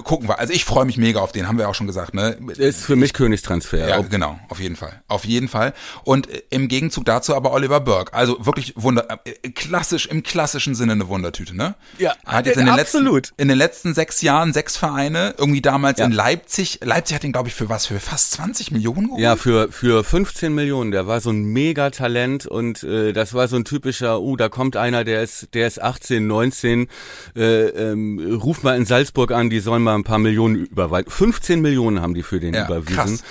gucken wir. Also ich freue mich mega auf den, haben wir auch schon gesagt, ne? Ist für mich Königstransfer. Ja, genau, auf jeden Fall. Auf jeden Fall. Und äh, im Gegenzug dazu aber Oliver Burke. Also wirklich wunder, äh, klassisch, im klassischen Sinne eine Wundertüte, ne? Ja, hat jetzt in den absolut. letzten, in den letzten sechs Jahren sechs Vereine, irgendwie damals Ja. in Leipzig. Leipzig hat ihn, glaube ich, für was? Für fast 20 Millionen geholt? Ja, für, für 15 Millionen. Der war so ein Megatalent und äh, das war so ein typischer, uh, da kommt einer, der ist, der ist 18, 19, äh, ähm, ruf mal in Salzburg an, die sollen mal ein paar Millionen überweisen. 15 Millionen haben die für den Ja, überwiesen. krass.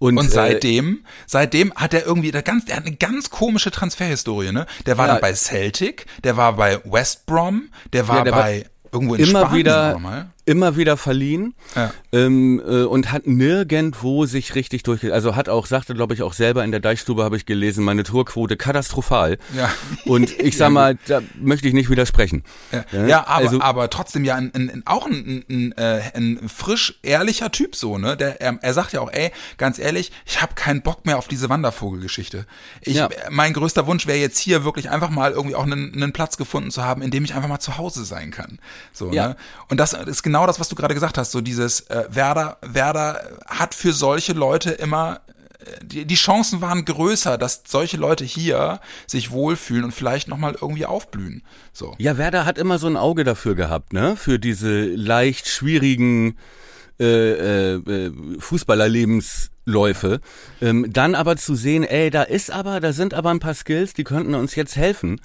Und, Und äh, seitdem, seitdem hat er irgendwie, der ganz, der hat eine ganz komische Transferhistorie, ne? Der war Ja. dann bei Celtic, der war bei West Brom, der war Ja, der war bei irgendwo in immer Spanien wieder. Immer wieder verliehen Ja. ähm, äh, und hat nirgendwo sich richtig durch, also hat auch, sagte glaube ich auch selber in der Deichstube habe ich gelesen, meine Torquote katastrophal. Ja. Und ich sag mal, da möchte ich nicht widersprechen. Ja, Ja, ja aber, also- aber trotzdem ja ein, ein, auch ein, ein, äh, ein frisch ehrlicher Typ so, ne? Der, er, er sagt ja auch, ey, ganz ehrlich, ich habe keinen Bock mehr auf diese Wandervogelgeschichte. Ich, Ja. Mein größter Wunsch wäre jetzt hier wirklich einfach mal irgendwie auch einen, einen Platz gefunden zu haben, in dem ich einfach mal zu Hause sein kann. So, Ja. ne? Und das ist genau das, was du gerade gesagt hast, so dieses äh, Werder, Werder hat für solche Leute immer äh, die, die Chancen waren größer, dass solche Leute hier sich wohlfühlen und vielleicht nochmal irgendwie aufblühen. So. Ja, Werder hat immer so ein Auge dafür gehabt, ne? Für diese leicht schwierigen äh, äh, Fußballerlebensläufe. Ähm, dann aber zu sehen, ey, da ist aber, da sind aber ein paar Skills, die könnten uns jetzt helfen.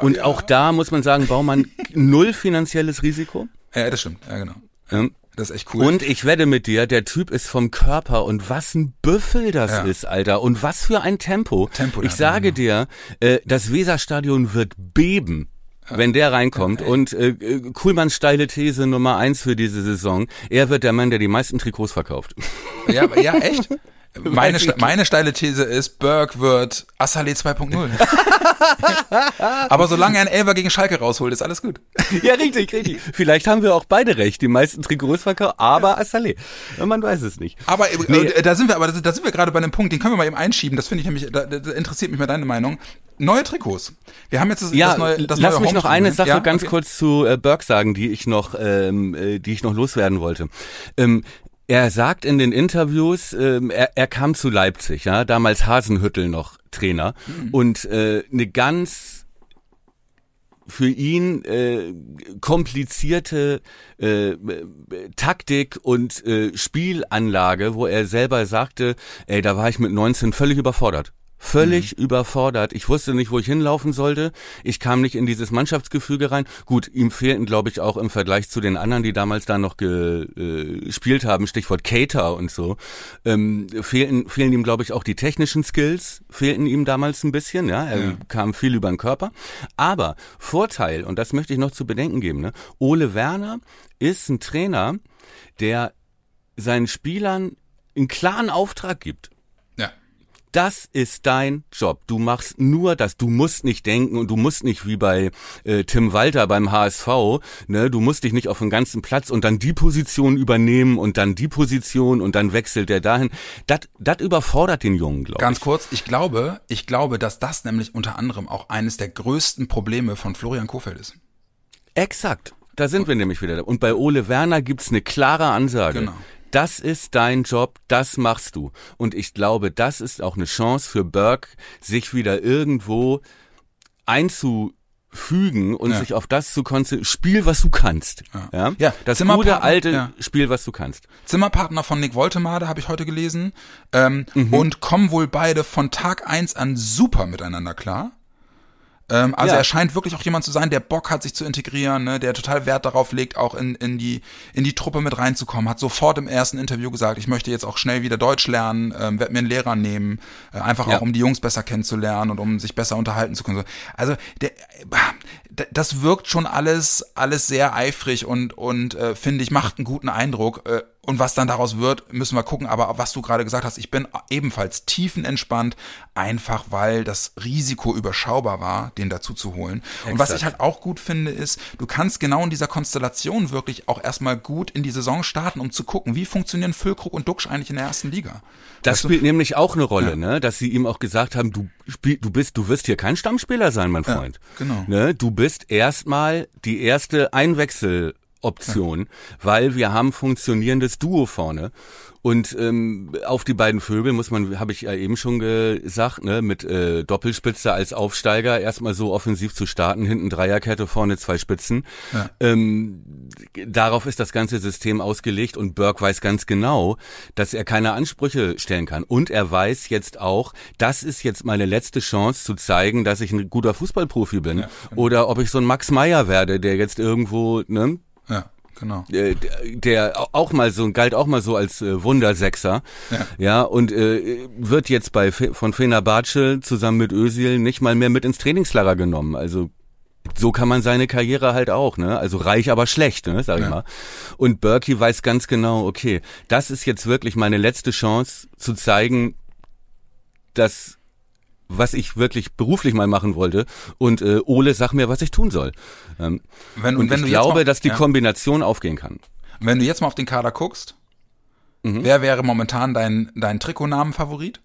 Und auch da muss man sagen, Baumann null finanzielles Risiko. Ja, das stimmt. Ja, genau. Ähm, Das ist echt cool. Und ich wette mit dir, der Typ ist vom Körper und was ein Büffel das Ja. ist, Alter. Und was für ein Tempo. Tempo, ich ja, sage dir, äh, das Weserstadion wird beben. Wenn der reinkommt und äh, äh, Kuhlmanns steile These Nummer eins für diese Saison, er wird der Mann, der die meisten Trikots verkauft. ja, ja, echt? Meine, ste- meine steile These ist, Berg wird Assalé 2.0. Aber solange er einen Elfer gegen Schalke rausholt, ist alles gut. ja, richtig, richtig. Vielleicht haben wir auch beide recht, die meisten Trikots verkauft, aber Assalé. Man weiß es nicht. Aber äh, Nee. äh, da sind wir, aber da, sind wir gerade bei einem Punkt, den können wir mal eben einschieben. Das finde ich nämlich, da, da interessiert mich mal deine Meinung. Neue Trikots. Wir haben jetzt das, Ja, das neue, das lass neue mich noch eine ne? Sache ja? ganz okay. kurz zu äh, Burke sagen, die ich noch, ähm, äh, die ich noch loswerden wollte. Ähm, er sagt in den Interviews, ähm, er, er kam zu Leipzig, ja, damals Hasenhüttel noch Trainer Mhm. und äh, eine ganz für ihn äh, komplizierte äh, Taktik und äh, Spielanlage, wo er selber sagte, ey, da war ich mit 19 völlig überfordert. Völlig überfordert. Ich wusste nicht, wo ich hinlaufen sollte. Ich kam nicht in dieses Mannschaftsgefüge rein. Gut, ihm fehlten, glaube ich, auch im Vergleich zu den anderen, die damals da noch äh, gespielt haben, Stichwort Cater und so, ähm, fehlten, fehlen ihm, glaube ich, auch die technischen Skills, fehlten ihm damals ein bisschen. Ja, er Ja. kam viel über den Körper. Aber Vorteil, und das möchte ich noch zu bedenken geben, ne? Ole Werner ist ein Trainer, der seinen Spielern einen klaren Auftrag gibt. Das ist dein Job. Du machst nur das. Du musst nicht denken und du musst nicht wie bei äh, Tim Walter beim HSV, ne, du musst dich nicht auf den ganzen Platz und dann die Position übernehmen und dann die Position und dann wechselt der dahin. Das überfordert den Jungen, glaube Ganz ich. kurz, ich glaube, ich glaube, dass das nämlich unter anderem auch eines der größten Probleme von Florian Kofeld ist. Exakt. Da sind wir nämlich wieder. Und bei Ole Werner gibt's eine klare Ansage. Genau. Das ist dein Job, das machst du. Und ich glaube, das ist auch eine Chance für Burke, sich wieder irgendwo einzufügen und Ja. sich auf das zu konzentrieren. Spiel, was du kannst. Ja, Ja, das Zimmerpartner, gute alte ja. Spiel, was du kannst. Zimmerpartner von Nick Woltemade habe ich heute gelesen ähm, Mhm. und kommen wohl beide von Tag eins an super miteinander klar. Ähm, also Ja. er scheint wirklich auch jemand zu sein, der Bock hat, sich zu integrieren, ne, der total Wert darauf legt, auch in, in, die, in die Truppe mit reinzukommen. Hat sofort im ersten Interview gesagt, ich möchte jetzt auch schnell wieder Deutsch lernen, ähm, werde mir einen Lehrer nehmen, äh, einfach Ja. auch um die Jungs besser kennenzulernen und um sich besser unterhalten zu können. Also der, das wirkt schon alles, alles sehr eifrig und, und äh, finde ich, macht einen guten Eindruck. Äh, und was dann daraus wird, müssen wir gucken. Aber was du gerade gesagt hast, ich bin ebenfalls tiefenentspannt, einfach weil das Risiko überschaubar war, den dazu zu holen. Und was Exakt. ich halt auch gut finde, ist, du kannst genau in dieser Konstellation wirklich auch erstmal gut in die Saison starten, um zu gucken, wie funktionieren Füllkrug und Duxch eigentlich in der ersten Liga. Das Weißt du? spielt nämlich auch eine Rolle, Ja. ne? Dass sie ihm auch gesagt haben, du spiel, du bist, du wirst hier kein Stammspieler sein, mein Freund. genau. Ne? Du bist erstmal die erste Einwechseloption, weil wir haben funktionierendes Duo vorne. Und ähm, auf die beiden Vögel muss man, habe ich ja eben schon gesagt, ne, mit äh, Doppelspitze als Aufsteiger erstmal so offensiv zu starten, hinten Dreierkette, vorne zwei Spitzen. Ja. Ähm, darauf ist das ganze System ausgelegt und Burke weiß ganz genau, dass er keine Ansprüche stellen kann. Und er weiß jetzt auch, das ist jetzt meine letzte Chance zu zeigen, dass ich ein guter Fußballprofi bin. genau. Oder ob ich so ein Max Meyer werde, der jetzt irgendwo, ne, Ja, genau. äh, der auch mal so galt auch mal so als äh, Wundersechser, Ja. ja, und äh, wird jetzt bei von Fenerbahce zusammen mit Özil nicht mal mehr mit ins Trainingslager genommen. Also so kann man seine Karriere halt auch, ne? Also reich, aber schlecht, ne? Sag ich Ja. mal. Und Berkey weiß ganz genau, okay, das ist jetzt wirklich meine letzte Chance zu zeigen, dass was ich wirklich beruflich mal machen wollte. Und äh, Ole, sag mir, was ich tun soll. Ähm, Wenn, und wenn ich glaube, mal- dass die ja. Kombination aufgehen kann. Wenn du jetzt mal auf den Kader guckst, Mhm. wer wäre momentan dein, dein Trikotnamen-Favorit?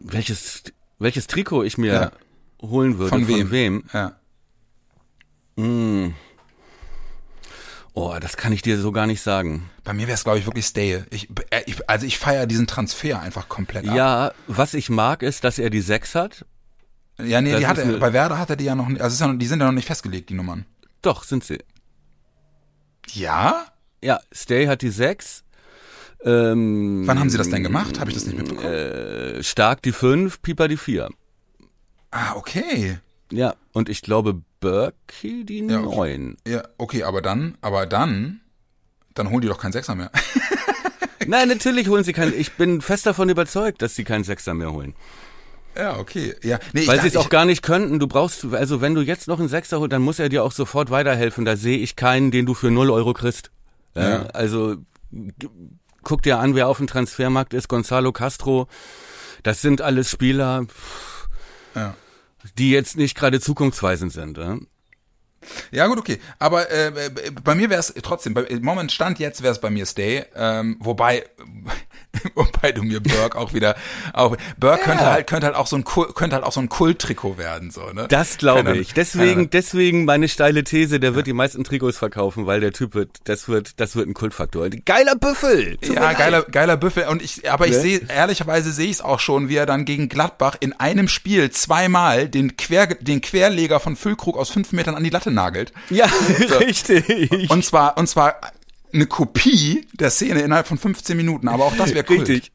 Welches, welches Trikot ich mir Ja. holen würde. Von wem? Von wem? Ja. Oh, das kann ich dir so gar nicht sagen. Bei mir wäre es, glaube ich, wirklich Stay. Ich, äh, ich, also ich feiere diesen Transfer einfach komplett ab. Ja, was ich mag, ist, dass er die Sechs hat. ja nee, das die hat er, bei Werder hat er die ja noch nicht, also ja noch, die sind ja noch nicht festgelegt, die Nummern. Doch, sind sie. Ja? Ja, Stay hat die Sechs. Ähm, Wann haben sie das denn gemacht? Habe ich das nicht mitbekommen? äh, Stark die Fünf, Pieper die Vier. Ah, okay. Ja, und ich glaube Berkey die Ja, okay. Neun. Ja, okay, aber dann, aber dann, dann holen die doch keinen Sechser mehr. Nein, natürlich holen sie keinen. Ich bin fest davon überzeugt, dass sie keinen Sechser mehr holen. ja, okay. Ja, nee, Weil sie es auch gar nicht könnten. Du brauchst, also wenn du jetzt noch einen Sechser holst, dann muss er dir auch sofort weiterhelfen. Da sehe ich keinen, den du für 0 Euro kriegst. Ja. Ja. Also guck dir an, wer auf dem Transfermarkt ist. Gonzalo Castro. Das sind alles Spieler, ja. Die jetzt nicht gerade zukunftsweisend sind. Ja? Ja, gut, okay. Aber äh, bei mir wäre es trotzdem, bei, im Moment Stand jetzt wäre es bei mir Stay. Ähm, wobei, wobei du mir Burke auch wieder, auch Burke könnte halt könnte halt auch so ein könnte halt auch so ein Kulttrikot werden, so ne. Das glaube ich. Deswegen, deswegen meine steile These, der wird die meisten Trikots verkaufen, weil der Typ wird, das wird, das wird ein Kultfaktor. Geiler Büffel! Ja, geiler, geiler Büffel. Und ich, aber ich Ne? sehe, ehrlicherweise sehe ich es auch schon, wie er dann gegen Gladbach in einem Spiel zweimal den, Quer, den Querleger von Füllkrug aus fünf Metern an die Latte nagelt. Ja, richtig. Und zwar, und zwar eine Kopie der Szene innerhalb von 15 Minuten. Aber auch das wäre cool. Richtig.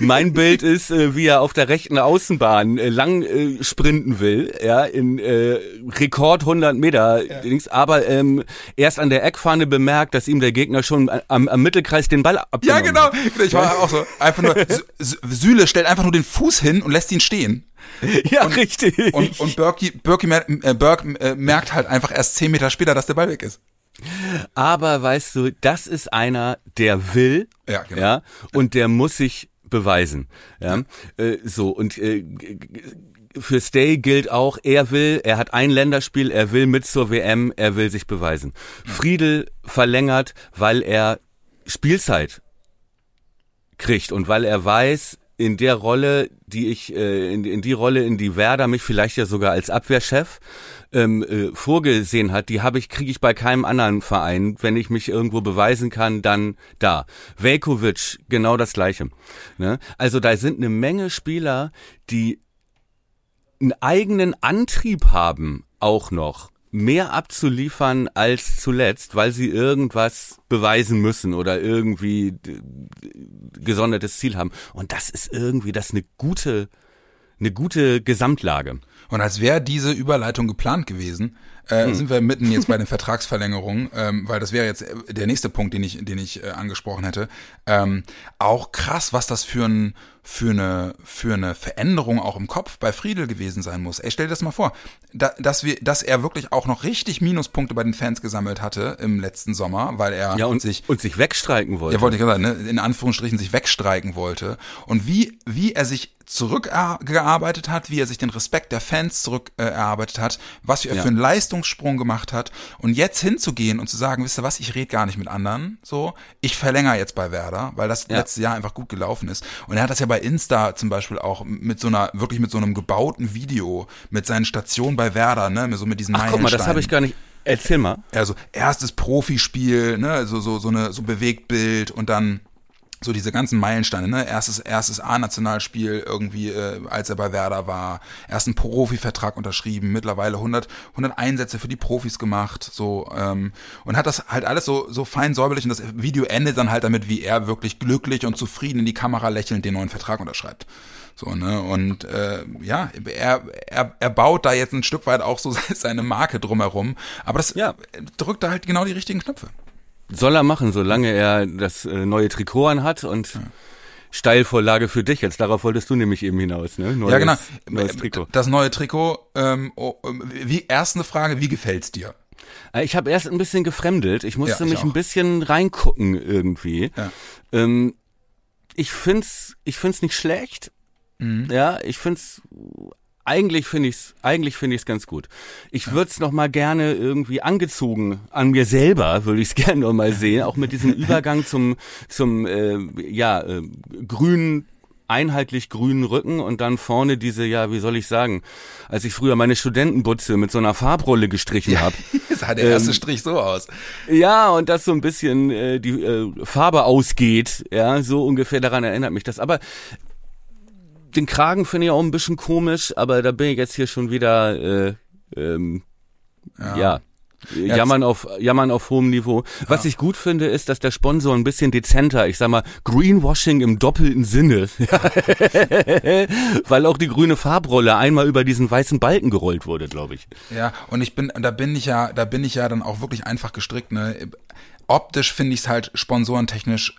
Mein Bild ist, äh, wie er auf der rechten Außenbahn äh, lang äh, sprinten will, ja, in äh, Rekord 100 Meter, Dings, aber ähm, erst an der Eckfahne bemerkt, dass ihm der Gegner schon am, am Mittelkreis den Ball abgenommen Ja, genau. hat. Ich war auch so. Einfach nur, Sü- Sü- Süle stellt einfach nur den Fuß hin und lässt ihn stehen. Ja, richtig. Und, und Berkey, Berkey, äh, Berg äh, merkt halt einfach erst 10 Meter später, dass der Ball weg ist. Aber weißt du, das ist einer, der will, Ja, genau. ja, und der muss sich beweisen, ja. Äh, so und äh, für Stay gilt auch, er will, er hat ein Länderspiel, er will mit zur WM, er will sich beweisen. Friedel verlängert, weil er Spielzeit kriegt und weil er weiß, in der Rolle, die ich, äh, in, in die Rolle, in die Werder mich vielleicht ja sogar als Abwehrchef ähm, äh, vorgesehen hat, die habe ich, kriege ich bei keinem anderen Verein. Wenn ich mich irgendwo beweisen kann, dann da. Velkovic, genau das Gleiche. Ne? Also da sind eine Menge Spieler, die einen eigenen Antrieb haben, auch noch mehr abzuliefern als zuletzt, weil sie irgendwas beweisen müssen oder irgendwie d- gesondertes Ziel haben. Und das ist irgendwie, das ist eine gute, eine gute Gesamtlage. Und als wäre diese Überleitung geplant gewesen, äh, hm. sind wir mitten jetzt bei den Vertragsverlängerungen, ähm, weil das wäre jetzt äh, der nächste Punkt, den ich, den ich äh, angesprochen hätte. Ähm, auch krass, was das für ein für eine für eine Veränderung auch im Kopf bei Friedel gewesen sein muss. Ey, stell dir das mal vor, da, dass wir, dass er wirklich auch noch richtig Minuspunkte bei den Fans gesammelt hatte im letzten Sommer, weil er ja, und sich und sich wegstreiken wollte. Ja, wollte ich gesagt, ne, in Anführungsstrichen sich wegstreiken wollte und wie wie er sich zurückgearbeitet hat, wie er sich den Respekt der Fans zurückerarbeitet äh, hat, was er ja. für einen Leistungssprung gemacht hat und jetzt hinzugehen und zu sagen, wisst ihr was, ich rede gar nicht mit anderen, so, ich verlängere jetzt bei Werder, weil das ja. letzte Jahr einfach gut gelaufen ist und er hat das ja bei Insta zum Beispiel auch mit so einer, wirklich mit so einem gebauten Video, mit seinen Stationen bei Werder, ne, so mit diesen Ach, guck mal, das habe ich gar nicht, Erzähl mal. Also erstes Profispiel, ne, so so so eine so Bewegtbild und dann so diese ganzen Meilensteine, ne? Erstes, erstes A-Nationalspiel irgendwie, äh, als er bei Werder war, ersten Profivertrag unterschrieben, mittlerweile 100, 100 Einsätze für die Profis gemacht, so ähm, und hat das halt alles so so fein säuberlich und das Video endet dann halt damit, wie er wirklich glücklich und zufrieden in die Kamera lächelnd den neuen Vertrag unterschreibt. So, ne? Und äh, ja, er, er, er baut da jetzt ein Stück weit auch so seine Marke drumherum, aber das ja. drückt da halt genau die richtigen Knöpfe soll er machen, solange er das äh, neue Trikot an hat und ja. Steilvorlage für dich. Jetzt darauf wolltest du nämlich eben hinaus, ne? Neues, ja, genau. Neues Trikot. Das neue Trikot. Ähm, oh, wie erste Frage, wie gefällt's dir? Äh, ich habe erst ein bisschen gefremdelt. Ich musste ja, ich mich auch. ein bisschen reingucken irgendwie. Ja. Ähm, ich find's, ich find's nicht schlecht. Mhm. Ja, ich find's eigentlich finde ich es eigentlich finde ich es ganz gut. Ich würde es noch mal gerne irgendwie angezogen an mir selber würde ich es gerne noch mal sehen, auch mit diesem Übergang zum zum äh, ja äh, grünen einheitlich grünen Rücken und dann vorne diese, ja, wie soll ich sagen, als ich früher meine Studentenbutze mit so einer Farbrolle gestrichen ja, habe. sah der erste ähm, Strich so aus. Ja, und das so ein bisschen äh, die äh, Farbe ausgeht, ja, so ungefähr daran erinnert mich das. Aber den Kragen finde ich auch ein bisschen komisch, aber da bin ich jetzt hier schon wieder, äh, ähm, ja. ja. Jammern auf, jammern auf hohem Niveau. Was ja. ich gut finde, ist, dass der Sponsor ein bisschen dezenter, ich sag mal, Greenwashing im doppelten Sinne, weil auch die grüne Farbrolle einmal über diesen weißen Balken gerollt wurde, glaube ich. Ja, und ich bin, da bin ich ja, da bin ich ja dann auch wirklich einfach gestrickt, ne. Optisch finde ich es halt sponsorentechnisch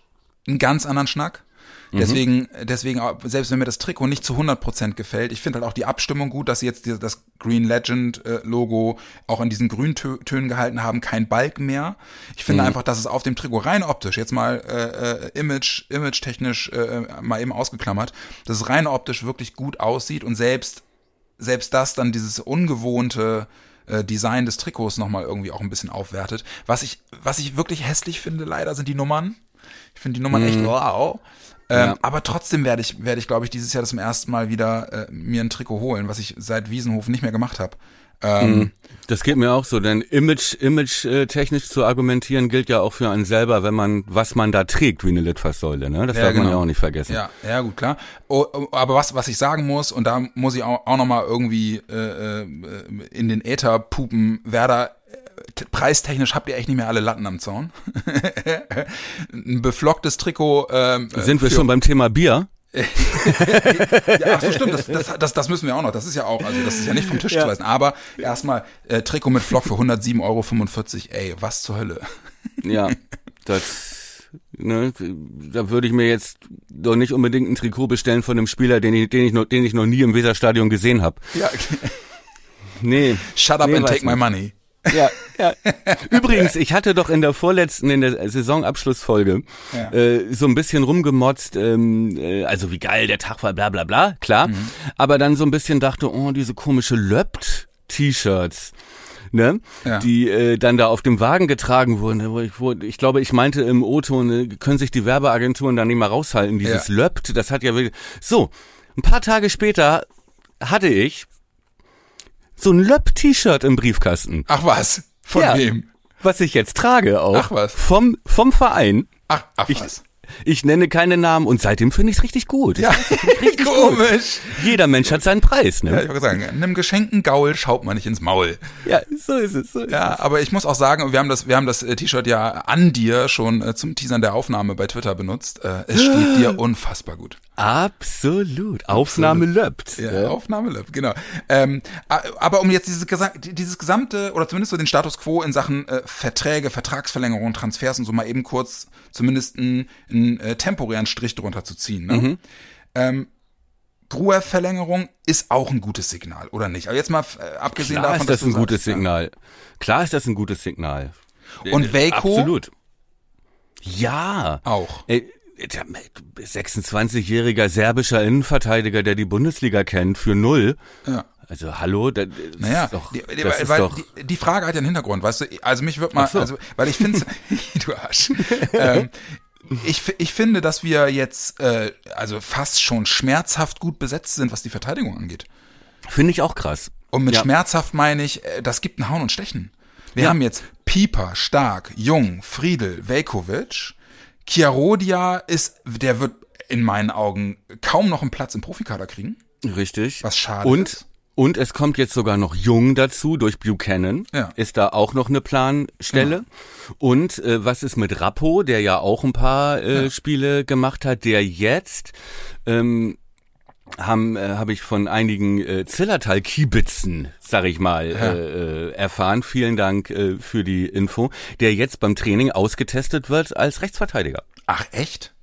einen ganz anderen Schnack. Mhm. Deswegen, deswegen, selbst wenn mir das Trikot nicht zu 100% gefällt, ich finde halt auch die Abstimmung gut, dass sie jetzt das Green Legend äh, Logo auch in diesen Grüntönen gehalten haben, kein Balk mehr. Ich finde mhm. einfach, dass es auf dem Trikot rein optisch, jetzt mal äh, äh, image, image technisch äh, mal eben ausgeklammert, dass es rein optisch wirklich gut aussieht und selbst, selbst das dann dieses ungewohnte, äh, Design des Trikots nochmal irgendwie auch ein bisschen aufwertet. Was ich, was ich wirklich hässlich finde, leider, sind die Nummern. Ich finde die Nummern mhm. echt wow. Ähm, ja. Aber trotzdem werde ich, werde ich, glaube ich, dieses Jahr zum ersten Mal wieder äh, mir ein Trikot holen, was ich seit Wiesenhof nicht mehr gemacht habe. Ähm, mhm. das geht mir auch so, denn Image, Image äh, technisch zu argumentieren gilt ja auch für einen selber, wenn man, was man da trägt, wie eine Litfaßsäule, ne? Das ja, darf genau. man ja auch nicht vergessen. Ja, ja gut, klar. Oh, aber was, was ich sagen muss, und da muss ich auch, auch nochmal irgendwie äh, äh, in den Äther pupen, Werder preistechnisch habt ihr echt nicht mehr alle Latten am Zaun. ein beflocktes Trikot. Ähm, Sind wir schon beim Thema Bier? ja, ach so, stimmt, das, das, das, das müssen wir auch noch. Das ist ja auch, also das ist ja nicht vom Tisch ja. zu weisen. Aber erstmal äh, Trikot mit Flock für 107,45 Euro. Ey, was zur Hölle? ja, das, ne, da würde ich mir jetzt doch nicht unbedingt ein Trikot bestellen von einem Spieler, den ich, den ich, noch, den ich noch nie im Weserstadion gesehen habe. Ja, okay. Nee. Shut up nee, and take my money. Ja, ja. Übrigens, ich hatte doch in der vorletzten, in der Saisonabschlussfolge ja. äh, so ein bisschen rumgemotzt, ähm, äh, also wie geil der Tag war, bla bla bla, klar. Mhm. Aber dann so ein bisschen dachte, oh, diese komische Löpt-T-Shirts. Ne? Ja. die äh, dann da auf dem Wagen getragen wurden. Wo ich, wo, ich glaube, ich meinte im O-Ton, äh, können sich die Werbeagenturen da nicht mal raushalten. Dieses ja. Löpt, das hat ja wirklich... So, ein paar Tage später hatte ich so ein Löpp-T-Shirt im Briefkasten. Ach was? Von ja, wem? Was ich jetzt trage auch. Ach was? Vom, vom Verein. Ach, ach ich, was? Ich nenne keine Namen und seitdem finde ich es richtig gut. Ja, richtig komisch. Gut. Jeder Mensch hat seinen Preis, ne? Ja, ich wollte sagen, einem geschenkten Gaul schaut man nicht ins Maul. Ja, so ist es. So ist ja, es. aber ich muss auch sagen, wir haben das, wir haben das äh, T-Shirt ja an dir schon äh, zum Teasern der Aufnahme bei Twitter benutzt. Äh, es steht dir unfassbar gut. Absolut. Aufnahme löppt. Ja, Aufnahme läuft, genau. Ähm, aber um jetzt dieses, dieses gesamte, oder zumindest so den Status quo in Sachen äh, Verträge, Vertragsverlängerung, Transfers und so mal eben kurz zumindest einen, einen äh, temporären Strich drunter zu ziehen. Ne? Mhm. Ähm, Gruev-Verlängerung ist auch ein gutes Signal, oder nicht? Aber jetzt mal äh, abgesehen Klar davon, ist das dass ein gutes sagst, ja. Signal. Klar ist das ein gutes Signal. Und Waco? Absolut. Ja. Auch. Der 26-jähriger serbischer Innenverteidiger, der die Bundesliga kennt, für null. Ja. Also hallo, das Naja, ist doch, die, die, das ist weil doch die, die Frage hat ja einen Hintergrund, weißt du, also mich wird mal, so. also, weil ich finde, du Arsch, ähm, ich, ich finde, dass wir jetzt äh, also fast schon schmerzhaft gut besetzt sind, was die Verteidigung angeht. finde ich auch krass. Und mit Ja. schmerzhaft meine ich, äh, das gibt ein Hauen und Stechen. Wir Ja. haben jetzt Pieper, Stark, Jung, Friedel, Velkovic. Chiarodia ist, der wird in meinen Augen kaum noch einen Platz im Profikader kriegen. Richtig. Was schade und, ist. Und es kommt jetzt sogar noch Jung dazu durch Buchanan. Ja. Ist da auch noch eine Planstelle. Und äh, was ist mit Rappo, der ja auch ein paar äh, Spiele gemacht hat, der jetzt ähm, haben äh, habe ich von einigen äh, Zillertal-Kiebitzen, sag ich mal, äh, äh, erfahren. Vielen Dank äh, für die Info. Der jetzt beim Training ausgetestet wird als Rechtsverteidiger. Ach, echt?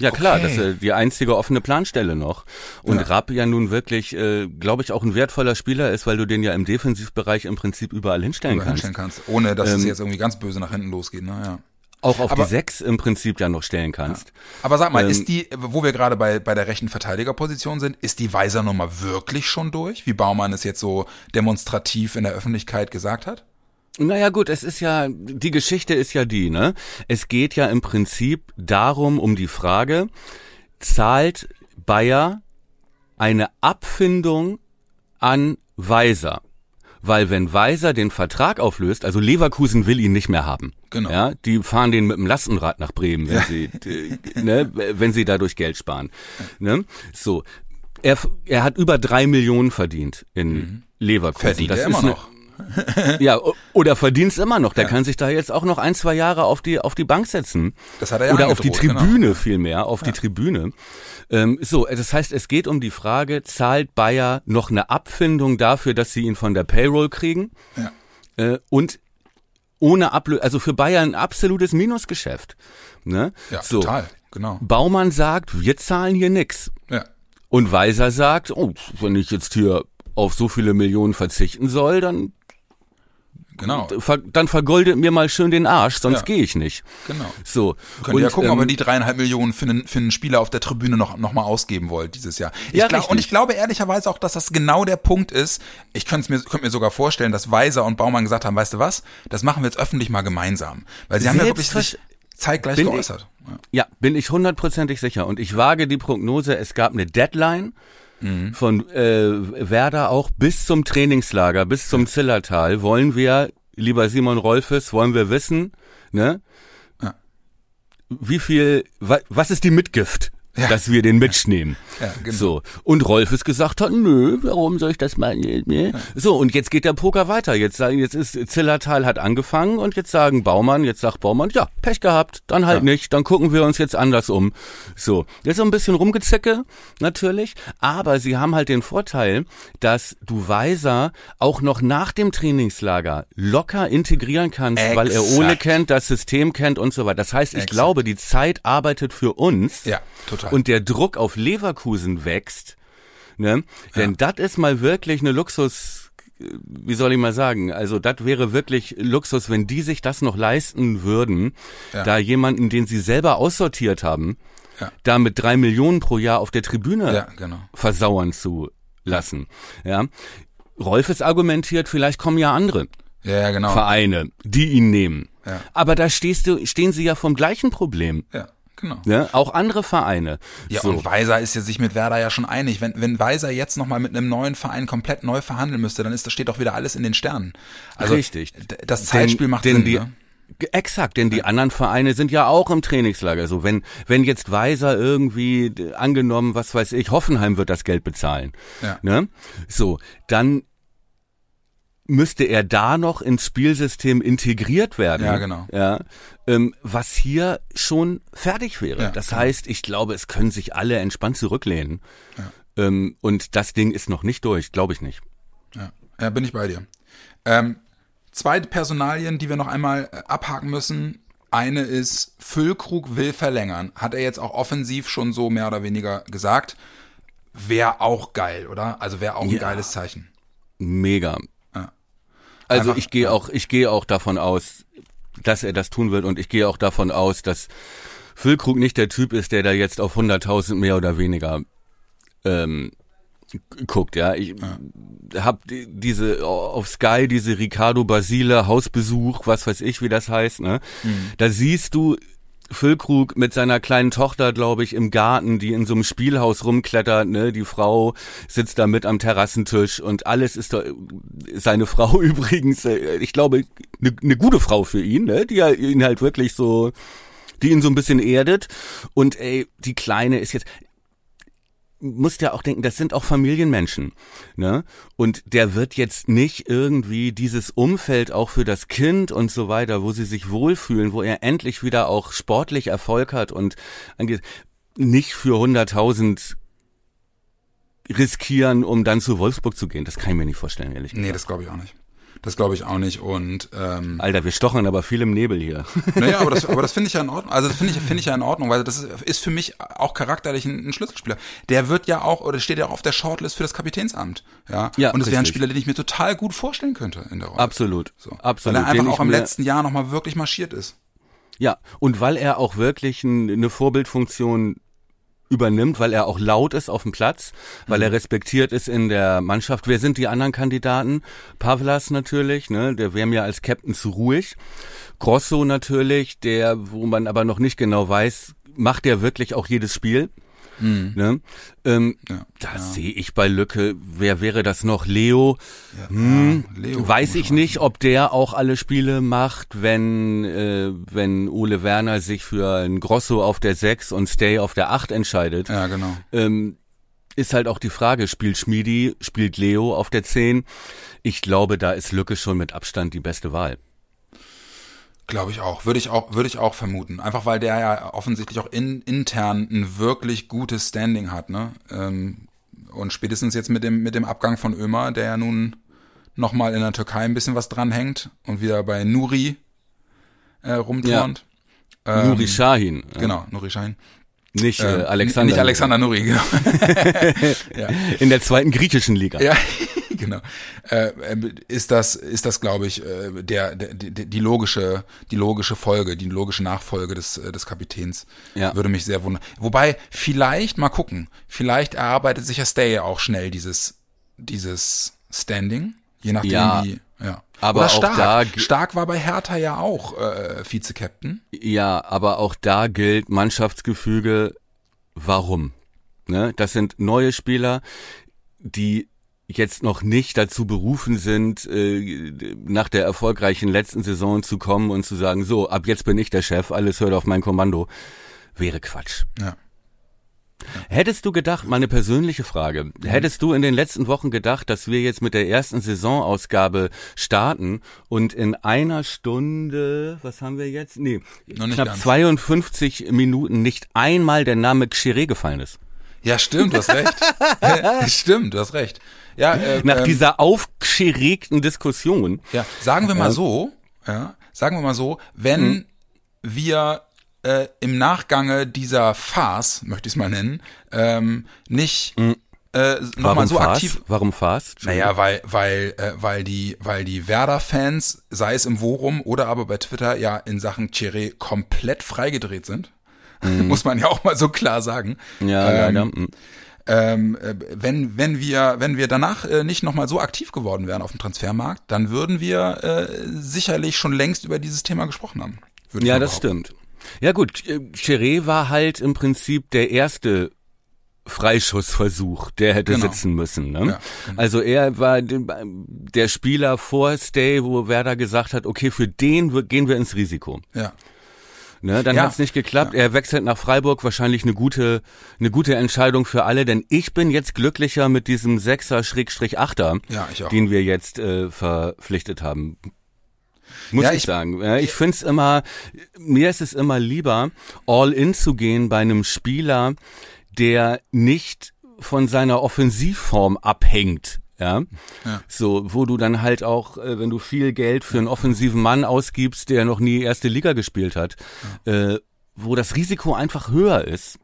Ja klar, Okay. das ist äh, die einzige offene Planstelle noch. Und Ja. Rapp ja nun wirklich, äh, glaube ich, auch ein wertvoller Spieler ist, weil du den ja im Defensivbereich im Prinzip überall hinstellen Oder kannst. hinstellen kannst. Ohne, dass es Ähm, jetzt irgendwie ganz böse nach hinten losgeht, ne? Ja. Auch auf Aber- die Sechs im Prinzip ja noch stellen kannst. Aber sag mal, Ähm, ist die, wo wir gerade bei, bei der rechten Verteidigerposition sind, ist die Weiser Nummer wirklich schon durch, wie Baumann es jetzt so demonstrativ in der Öffentlichkeit gesagt hat? Naja gut, es ist ja, die Geschichte ist ja die, ne? Es geht ja im Prinzip darum, um die Frage, zahlt Bayer eine Abfindung an Weiser? Weil wenn Weiser den Vertrag auflöst, also Leverkusen will ihn nicht mehr haben. Genau. Ja, die fahren den mit dem Lastenrad nach Bremen, wenn sie, d- ne, wenn sie dadurch Geld sparen. Ne? So. Er, er hat über drei Millionen verdient in Leverkusen. Mhm. Verdient das er ist immer noch. ja, oder verdienst immer noch. Der kann sich da jetzt auch noch ein, zwei Jahre auf die, auf die Bank setzen. Das hat er ja Oder auf die genau. Tribüne vielmehr, auf die Tribüne. Ähm, so, das heißt, es geht um die Frage, zahlt Bayer noch eine Abfindung dafür, dass sie ihn von der Payroll kriegen? Ja. Äh, und ohne Ablösung, also für Bayer ein absolutes Minusgeschäft. Ne? Ja, so. total, genau. Baumann sagt, wir zahlen hier nix. Ja. Und Weiser sagt, oh, wenn ich jetzt hier auf so viele Millionen verzichten soll, dann Genau, dann vergoldet mir mal schön den Arsch, sonst Ja. gehe ich nicht. genau. So. Könnt ihr ja gucken, ob ihr ähm, die dreieinhalb Millionen für einen, für einen Spieler auf der Tribüne noch, noch mal ausgeben wollt dieses Jahr. Ich Ja, glaub, und ich glaube ehrlicherweise auch, dass das genau der Punkt ist. Ich könnte mir, könnte mir sogar vorstellen, dass Weiser und Baumann gesagt haben, weißt du was, das machen wir jetzt öffentlich mal gemeinsam. Weil sie haben ja wirklich sich zeitgleich Bin ich- geäußert. Ja. Ja, bin ich hundertprozentig sicher. Und ich wage die Prognose, es gab eine Deadline Mhm. von äh, Werder auch bis zum Trainingslager, bis zum Zillertal. Wollen wir, lieber Simon Rolfes, wollen wir wissen, ne? Ja. Wie viel, wa, was ist die Mitgift? Ja. Dass wir den mitnehmen. Ja, genau. So. Und Rolfes gesagt hat, nö, warum soll ich das mal, nee. So, und jetzt geht der Poker weiter. Jetzt sagen, jetzt ist Zillertal hat angefangen und jetzt sagen Baumann, jetzt sagt Baumann, ja, Pech gehabt, dann halt Ja. nicht, dann gucken wir uns jetzt anders um. So. Jetzt so ein bisschen rumgezicke, natürlich, aber sie haben halt den Vorteil, dass du Weiser auch noch nach dem Trainingslager locker integrieren kannst, weil er Exakt. Ole kennt, das System kennt und so weiter. Das heißt, ich Exakt. glaube, die Zeit arbeitet für uns. Ja, total. Und der Druck auf Leverkusen wächst, ne? Denn das ist mal wirklich eine Luxus, wie soll ich mal sagen? Also das wäre wirklich Luxus, wenn die sich das noch leisten würden, Ja. da jemanden, den sie selber aussortiert haben, Ja. da mit drei Millionen pro Jahr auf der Tribüne Ja, genau. versauern zu lassen. Ja. Rolf ist argumentiert, vielleicht kommen ja andere Ja, ja, genau. Vereine, die ihn nehmen. Ja. Aber da stehst du, stehen sie ja vom gleichen Problem. Ja, genau. Ne? Auch andere Vereine. Ja, so. und Weiser ist ja sich mit Werder ja schon einig. Wenn, wenn Weiser jetzt nochmal mit einem neuen Verein komplett neu verhandeln müsste, dann ist, das steht doch wieder alles in den Sternen. Also, Richtig. Das Zeitspiel Denn- macht denn Sinn, die, ne? Exakt, denn die anderen Vereine sind ja auch im Trainingslager. So, wenn, wenn jetzt Weiser irgendwie, angenommen, was weiß ich, Hoffenheim wird das Geld bezahlen. Ja. Ne? So, dann müsste er da noch ins Spielsystem integriert werden. Ja, genau. Ja, ähm, was hier schon fertig wäre. Ja, das genau. heißt, ich glaube, es können sich alle entspannt zurücklehnen. Ähm, und das Ding ist noch nicht durch, glaube ich nicht. Ja, ja bin ich bei dir. Ähm, zwei Personalien, die wir noch einmal äh, abhaken müssen. Eine ist, Füllkrug will verlängern. Hat er jetzt auch offensiv schon so mehr oder weniger gesagt. Wäre auch geil, oder? Also wäre auch ein Ja. geiles Zeichen. Mega. Ja. Also Einfach- ich gehe auch, ich gehe auch davon aus, dass er das tun wird und ich gehe auch davon aus, dass Füllkrug nicht der Typ ist, der da jetzt auf 100.000 mehr oder weniger ähm, guckt. Ja, ich hab die- diese auf Sky diese Ricardo Basile Hausbesuch, was weiß ich, wie das heißt. Ne, da siehst du Füllkrug mit seiner kleinen Tochter, glaube ich, im Garten, die in so einem Spielhaus rumklettert, ne? Die Frau sitzt da mit am Terrassentisch und alles ist da seine Frau übrigens, äh, ich glaube, eine ne gute Frau für ihn, ne? Die ihn halt wirklich so, die ihn so ein bisschen erdet. Und ey, die Kleine ist jetzt, musst ja auch denken, das sind auch Familienmenschen, ne? Und der wird jetzt nicht irgendwie dieses Umfeld auch für das Kind und so weiter, wo sie sich wohlfühlen, wo er endlich wieder auch sportlich Erfolg hat und angeht, nicht für 100.000 riskieren, um dann zu Wolfsburg zu gehen. Das kann ich mir nicht vorstellen, ehrlich gesagt. Nee, das glaube ich auch nicht. Das glaube ich auch nicht. Und ähm, Alter, wir stochern aber viel im Nebel hier. Naja, aber das, aber das finde ich ja in Ordnung. Also das finde ich, finde ich ja in Ordnung, weil das ist, ist für mich auch charakterlich ein, ein Schlüsselspieler. Der wird ja auch, oder steht ja auch auf der Shortlist für das Kapitänsamt. Ja. Ja, Und das wäre ein. Spieler, den ich mir total gut vorstellen könnte in der Rolle. Absolut. So. Absolut. Weil er einfach auch im letzten Jahr nochmal wirklich marschiert ist. Ja, und weil er auch wirklich ein, eine Vorbildfunktion übernimmt, weil er auch laut ist auf dem Platz, weil er respektiert ist in der Mannschaft. Wer sind die anderen Kandidaten? Pavlas natürlich, ne, der wäre mir als Captain zu ruhig. Grosso natürlich, der, wo man aber noch nicht genau weiß, macht der wirklich auch jedes Spiel? Ne? Ähm, Ja. da sehe ich bei Lücke, wer wäre das noch? Leo? Ja, Hm, ja, Leo, Weiß ich nicht, ob der auch alle Spiele macht, wenn, äh, wenn Ole Werner sich für ein Grosso auf der 6 und Stay auf der 8 entscheidet. Ja, genau. Ähm, ist halt auch die Frage, spielt Schmiedi, spielt Leo auf der 10? Ich glaube, da ist Lücke schon mit Abstand die beste Wahl. Glaube ich auch. Würde ich auch, würde ich auch vermuten. Einfach weil der ja offensichtlich auch in, intern ein wirklich gutes Standing hat, ne? Ähm, und spätestens jetzt mit dem, mit dem Abgang von Ömer, der ja nun nochmal in der Türkei ein bisschen was dranhängt und wieder bei Nuri äh, rumturnt. Ähm, Nuri Sahin, äh, Genau, Nuri Schein. nicht äh, Ähm, Alexander. Nicht Alexander Nuri, genau. ja. In der zweiten griechischen Liga. Ja, genau. Äh, äh, ist das, ist das, glaube ich, äh, der, der, die, die logische, die logische Folge, die logische Nachfolge des, äh, des Kapitäns. Ja. Würde mich sehr wundern. Wobei, vielleicht, mal gucken, vielleicht erarbeitet sich ja Stay auch schnell dieses, dieses Standing, je nachdem Ja. wie, ja. Aber Oder auch Stark. da Stark war bei Hertha ja auch äh, Vize-Captain. Ja, aber auch da gilt Mannschaftsgefüge, warum? Ne? Das sind neue Spieler, die jetzt noch nicht dazu berufen sind, äh, nach der erfolgreichen letzten Saison zu kommen und zu sagen, so, ab jetzt bin ich der Chef, alles hört auf mein Kommando. Wäre Quatsch. Ja. Hättest du gedacht, meine persönliche Frage, hättest du in den letzten Wochen gedacht, dass wir jetzt mit der ersten Saisonausgabe starten und in einer Stunde, was haben wir jetzt? Nee, knapp ganz. 52 Minuten nicht einmal der Name Xeré gefallen ist. Ja, stimmt, du hast recht. stimmt, du hast recht. Ja, äh, Nach ähm, dieser aufgeregten Diskussion. Ja, sagen wir mal Ja. so, ja, sagen wir mal so, wenn wir äh, im Nachgange dieser Farce, möchte ich es mal nennen, ähm, nicht äh, nochmal so Farce? aktiv. Warum Farce? Naja, weil, weil, äh, weil die, weil die Werder-Fans, sei es im Forum oder aber bei Twitter, ja in Sachen Chiré komplett freigedreht sind. Muss man ja auch mal so klar sagen. Ja, Ähm, leider. mm. Ähm, äh, wenn, wenn wir, wenn wir danach äh, nicht nochmal so aktiv geworden wären auf dem Transfermarkt, dann würden wir äh, sicherlich schon längst über dieses Thema gesprochen haben. Ja, das stimmt. Ja gut, äh, Chiré war halt im Prinzip der erste Freischussversuch, der hätte Genau. sitzen müssen. Ne? Ja, genau. Also er war de- der Spieler vor Stay, wo Werder gesagt hat, okay, für den gehen wir ins Risiko. Ja, Ne, dann Ja. hat's nicht geklappt. Er wechselt nach Freiburg, wahrscheinlich eine gute, eine gute Entscheidung für alle, denn ich bin jetzt glücklicher mit diesem Sechser Schrägstrich Achter, Ja, den wir jetzt äh, verpflichtet haben. Muss Ja, ich, ich- sagen. Ja, ich find's immer, mir ist es immer lieber, all in zu gehen bei einem Spieler, der nicht von seiner Offensivform abhängt. Ja? Ja. so, wo du dann halt auch, äh, wenn du viel Geld für einen offensiven Mann ausgibst, der noch nie erste Liga gespielt hat, äh, wo das Risiko einfach höher ist,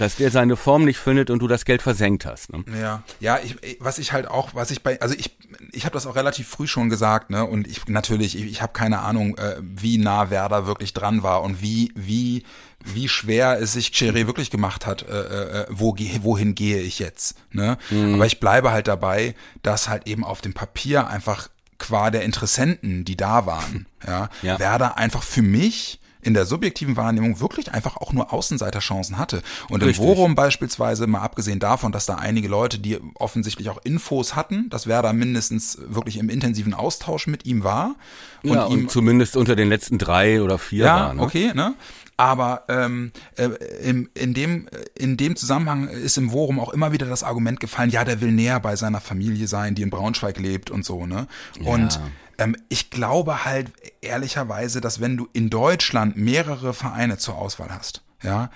dass der seine Form nicht findet und du das Geld versenkt hast. Ne? Ja, ja, ich, was ich halt auch, was ich bei, also ich, ich habe das auch relativ früh schon gesagt, ne, und ich natürlich, ich, ich habe keine Ahnung, äh, wie nah Werder wirklich dran war und wie, wie, wie schwer es sich Cheré wirklich gemacht hat, äh, äh, wo, wohin gehe ich jetzt, ne? Aber ich bleibe halt dabei, dass halt eben auf dem Papier einfach qua der Interessenten, die da waren, ja, Ja. Werder einfach für mich in der subjektiven Wahrnehmung wirklich einfach auch nur Außenseiterchancen hatte. Und Richtig. im Forum beispielsweise, mal abgesehen davon, dass da einige Leute, die offensichtlich auch Infos hatten, dass Werder mindestens wirklich im intensiven Austausch mit ihm war. Und ja, ihm und zumindest unter den letzten drei oder vier ja, war. Ne? okay, ne? Aber ähm, äh, im, in, dem, in dem Zusammenhang ist im Forum auch immer wieder das Argument gefallen, ja, der will näher bei seiner Familie sein, die in Braunschweig lebt und so, ne? Und ähm, ich glaube halt ehrlicherweise, dass wenn du in Deutschland mehrere Vereine zur Auswahl hast, ja,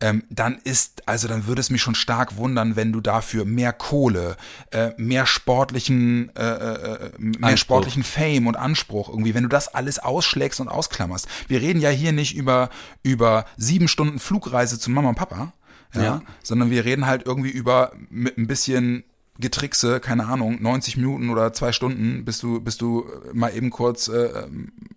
ähm, dann ist, also dann würde es mich schon stark wundern, wenn du dafür mehr Kohle, äh, mehr sportlichen, äh, äh, mehr Anspruch. sportlichen Fame und Anspruch irgendwie, wenn du das alles ausschlägst und ausklammerst. Wir reden ja hier nicht über, über sieben Stunden Flugreise zu Mama und Papa, ja, Ja. sondern wir reden halt irgendwie über mit ein bisschen Getrickse, keine Ahnung, 90 Minuten oder zwei Stunden, bis du, bis du mal eben kurz äh,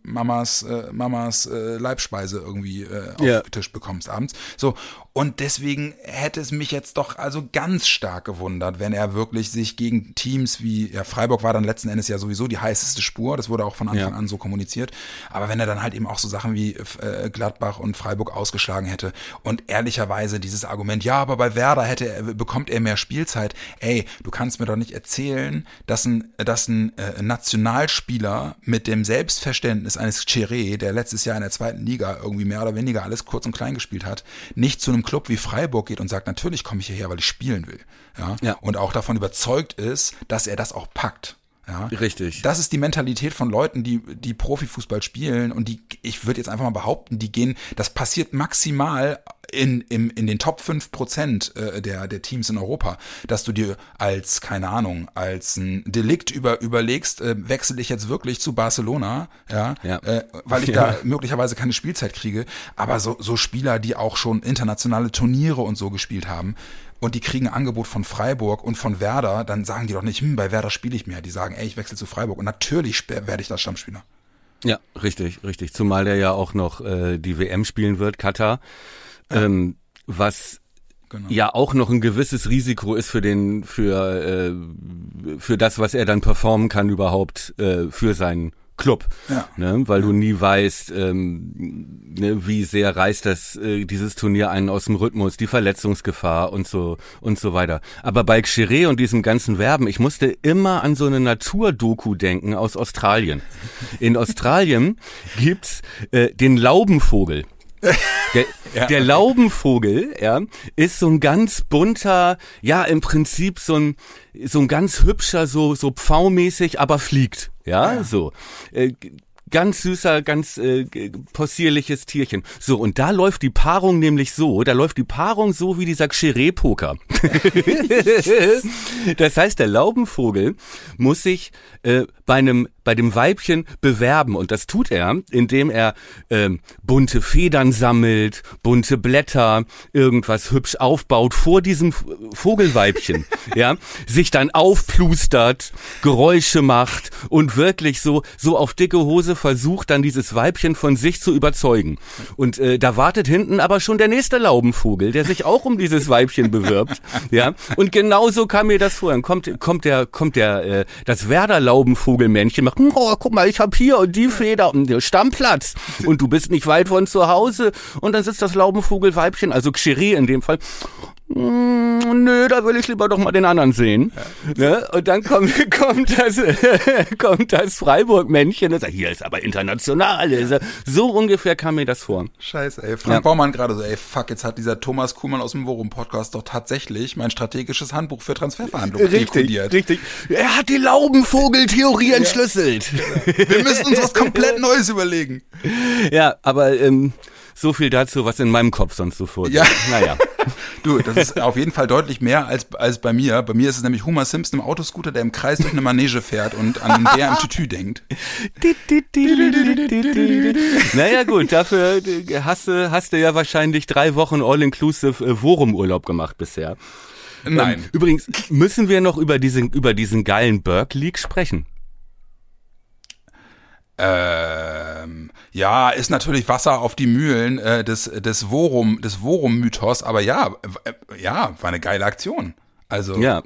Mamas, äh, Mamas äh, Leibspeise irgendwie äh, auf Ja. den Tisch bekommst abends. So, und deswegen hätte es mich jetzt doch also ganz stark gewundert, wenn er wirklich sich gegen Teams wie, ja, Freiburg war dann letzten Endes ja sowieso die heißeste Spur, das wurde auch von Anfang Ja. an so kommuniziert, aber wenn er dann halt eben auch so Sachen wie äh, Gladbach und Freiburg ausgeschlagen hätte und ehrlicherweise dieses Argument, ja, aber bei Werder hätte er, bekommt er mehr Spielzeit, ey, du kannst mir doch nicht erzählen, dass ein, dass ein äh, Nationalspieler mit dem Selbstverständnis eines Cheré, der letztes Jahr in der zweiten Liga irgendwie mehr oder weniger alles kurz und klein gespielt hat, nicht zu einem Club wie Freiburg geht und sagt, natürlich komme ich hierher, weil ich spielen will. Ja? Ja. Und auch davon überzeugt ist, dass er das auch packt. Ja? Richtig. Das ist die Mentalität von Leuten, die, die Profifußball spielen und die, ich würde jetzt einfach mal behaupten, die gehen, das passiert maximal in, in, in den Top 5 Prozent äh, der, der Teams in Europa, dass du dir als, keine Ahnung, als ein Delikt über, überlegst, äh, wechsle ich jetzt wirklich zu Barcelona, ja, Ja. Äh, weil ich Ja. da möglicherweise keine Spielzeit kriege, aber so, so Spieler, die auch schon internationale Turniere und so gespielt haben, und die kriegen ein Angebot von Freiburg und von Werder, dann sagen die doch nicht, hm, bei Werder spiele ich mehr. Die sagen, ey, ich wechsle zu Freiburg. Und natürlich werde ich da Stammspieler. Ja, richtig, richtig. Zumal der ja auch noch äh, die WM spielen wird, Katar. Ähm, was Genau. ja auch noch ein gewisses Risiko ist für den, für, äh, für das, was er dann performen kann überhaupt äh, für seinen Club. Ja. Ne? Weil du nie weißt, ähm, ne, wie sehr reißt das äh, dieses Turnier einen aus dem Rhythmus, die Verletzungsgefahr und so und so weiter. Aber bei Xiré und diesem ganzen Werben, ich musste immer an so eine Naturdoku denken aus Australien. In Australien gibt's äh, den Laubenvogel. Der, der Laubenvogel, ja, ist so ein ganz bunter, ja, im Prinzip so ein, so ein ganz hübscher, so, so pfaumäßig, aber fliegt, ja, so. Äh, ganz süßer, ganz äh, possierliches Tierchen. So, und da läuft die Paarung nämlich so, da läuft die Paarung so wie dieser Xeré-Poker. das heißt, der Laubenvogel muss sich äh, bei einem bei dem Weibchen bewerben und das tut er, indem er ähm, bunte Federn sammelt, bunte Blätter, irgendwas hübsch aufbaut vor diesem Vogelweibchen, ja, sich dann aufplustert, Geräusche macht und wirklich so so auf dicke Hose versucht dann dieses Weibchen von sich zu überzeugen. Und äh, da wartet hinten aber schon der nächste Laubenvogel, der sich auch um dieses Weibchen bewirbt, ja. Und genauso kam mir das vor. Dann kommt kommt der kommt der äh, das Werder Laubenvogelmännchen oh, guck mal, ich hab hier die Feder und der Stammplatz und du bist nicht weit von zu Hause und dann sitzt das Laubenvogelweibchen, also Xeri in dem Fall. Hm, nö, da will ich lieber doch mal den anderen sehen. Ja. Ne? Und dann kommt, kommt das, kommt das Freiburg-Männchen und sagt, hier ist aber international. Ja. So ungefähr kam mir das vor. Scheiße, ey. Frank ja. Baumann gerade so, ey, fuck, jetzt hat dieser Thomas Kuhlmann aus dem Worum-Podcast doch tatsächlich mein strategisches Handbuch für Transferverhandlungen richtig, dekodiert. Richtig, Er hat die Laubenvogeltheorie entschlüsselt. Wir müssen uns was komplett Neues überlegen. Ja, aber ähm, so viel dazu, was in meinem Kopf sonst so vorgeht. Ja. Naja. Du, das ist auf jeden Fall deutlich mehr als, als bei mir. Bei mir ist es nämlich Homer Simpson im Autoscooter, der im Kreis durch eine Manege fährt und an den Bär im Tütü denkt. naja gut, dafür hast du, hast du ja wahrscheinlich drei Wochen All-Inclusive äh, Worum-Urlaub gemacht bisher. Nein. Ähm, übrigens müssen wir noch über diesen, über diesen geilen Burke League sprechen. Ähm, ja, ist natürlich Wasser auf die Mühlen äh, des des Worum des Worum Mythos, aber ja, äh, ja, war eine geile Aktion. Also ja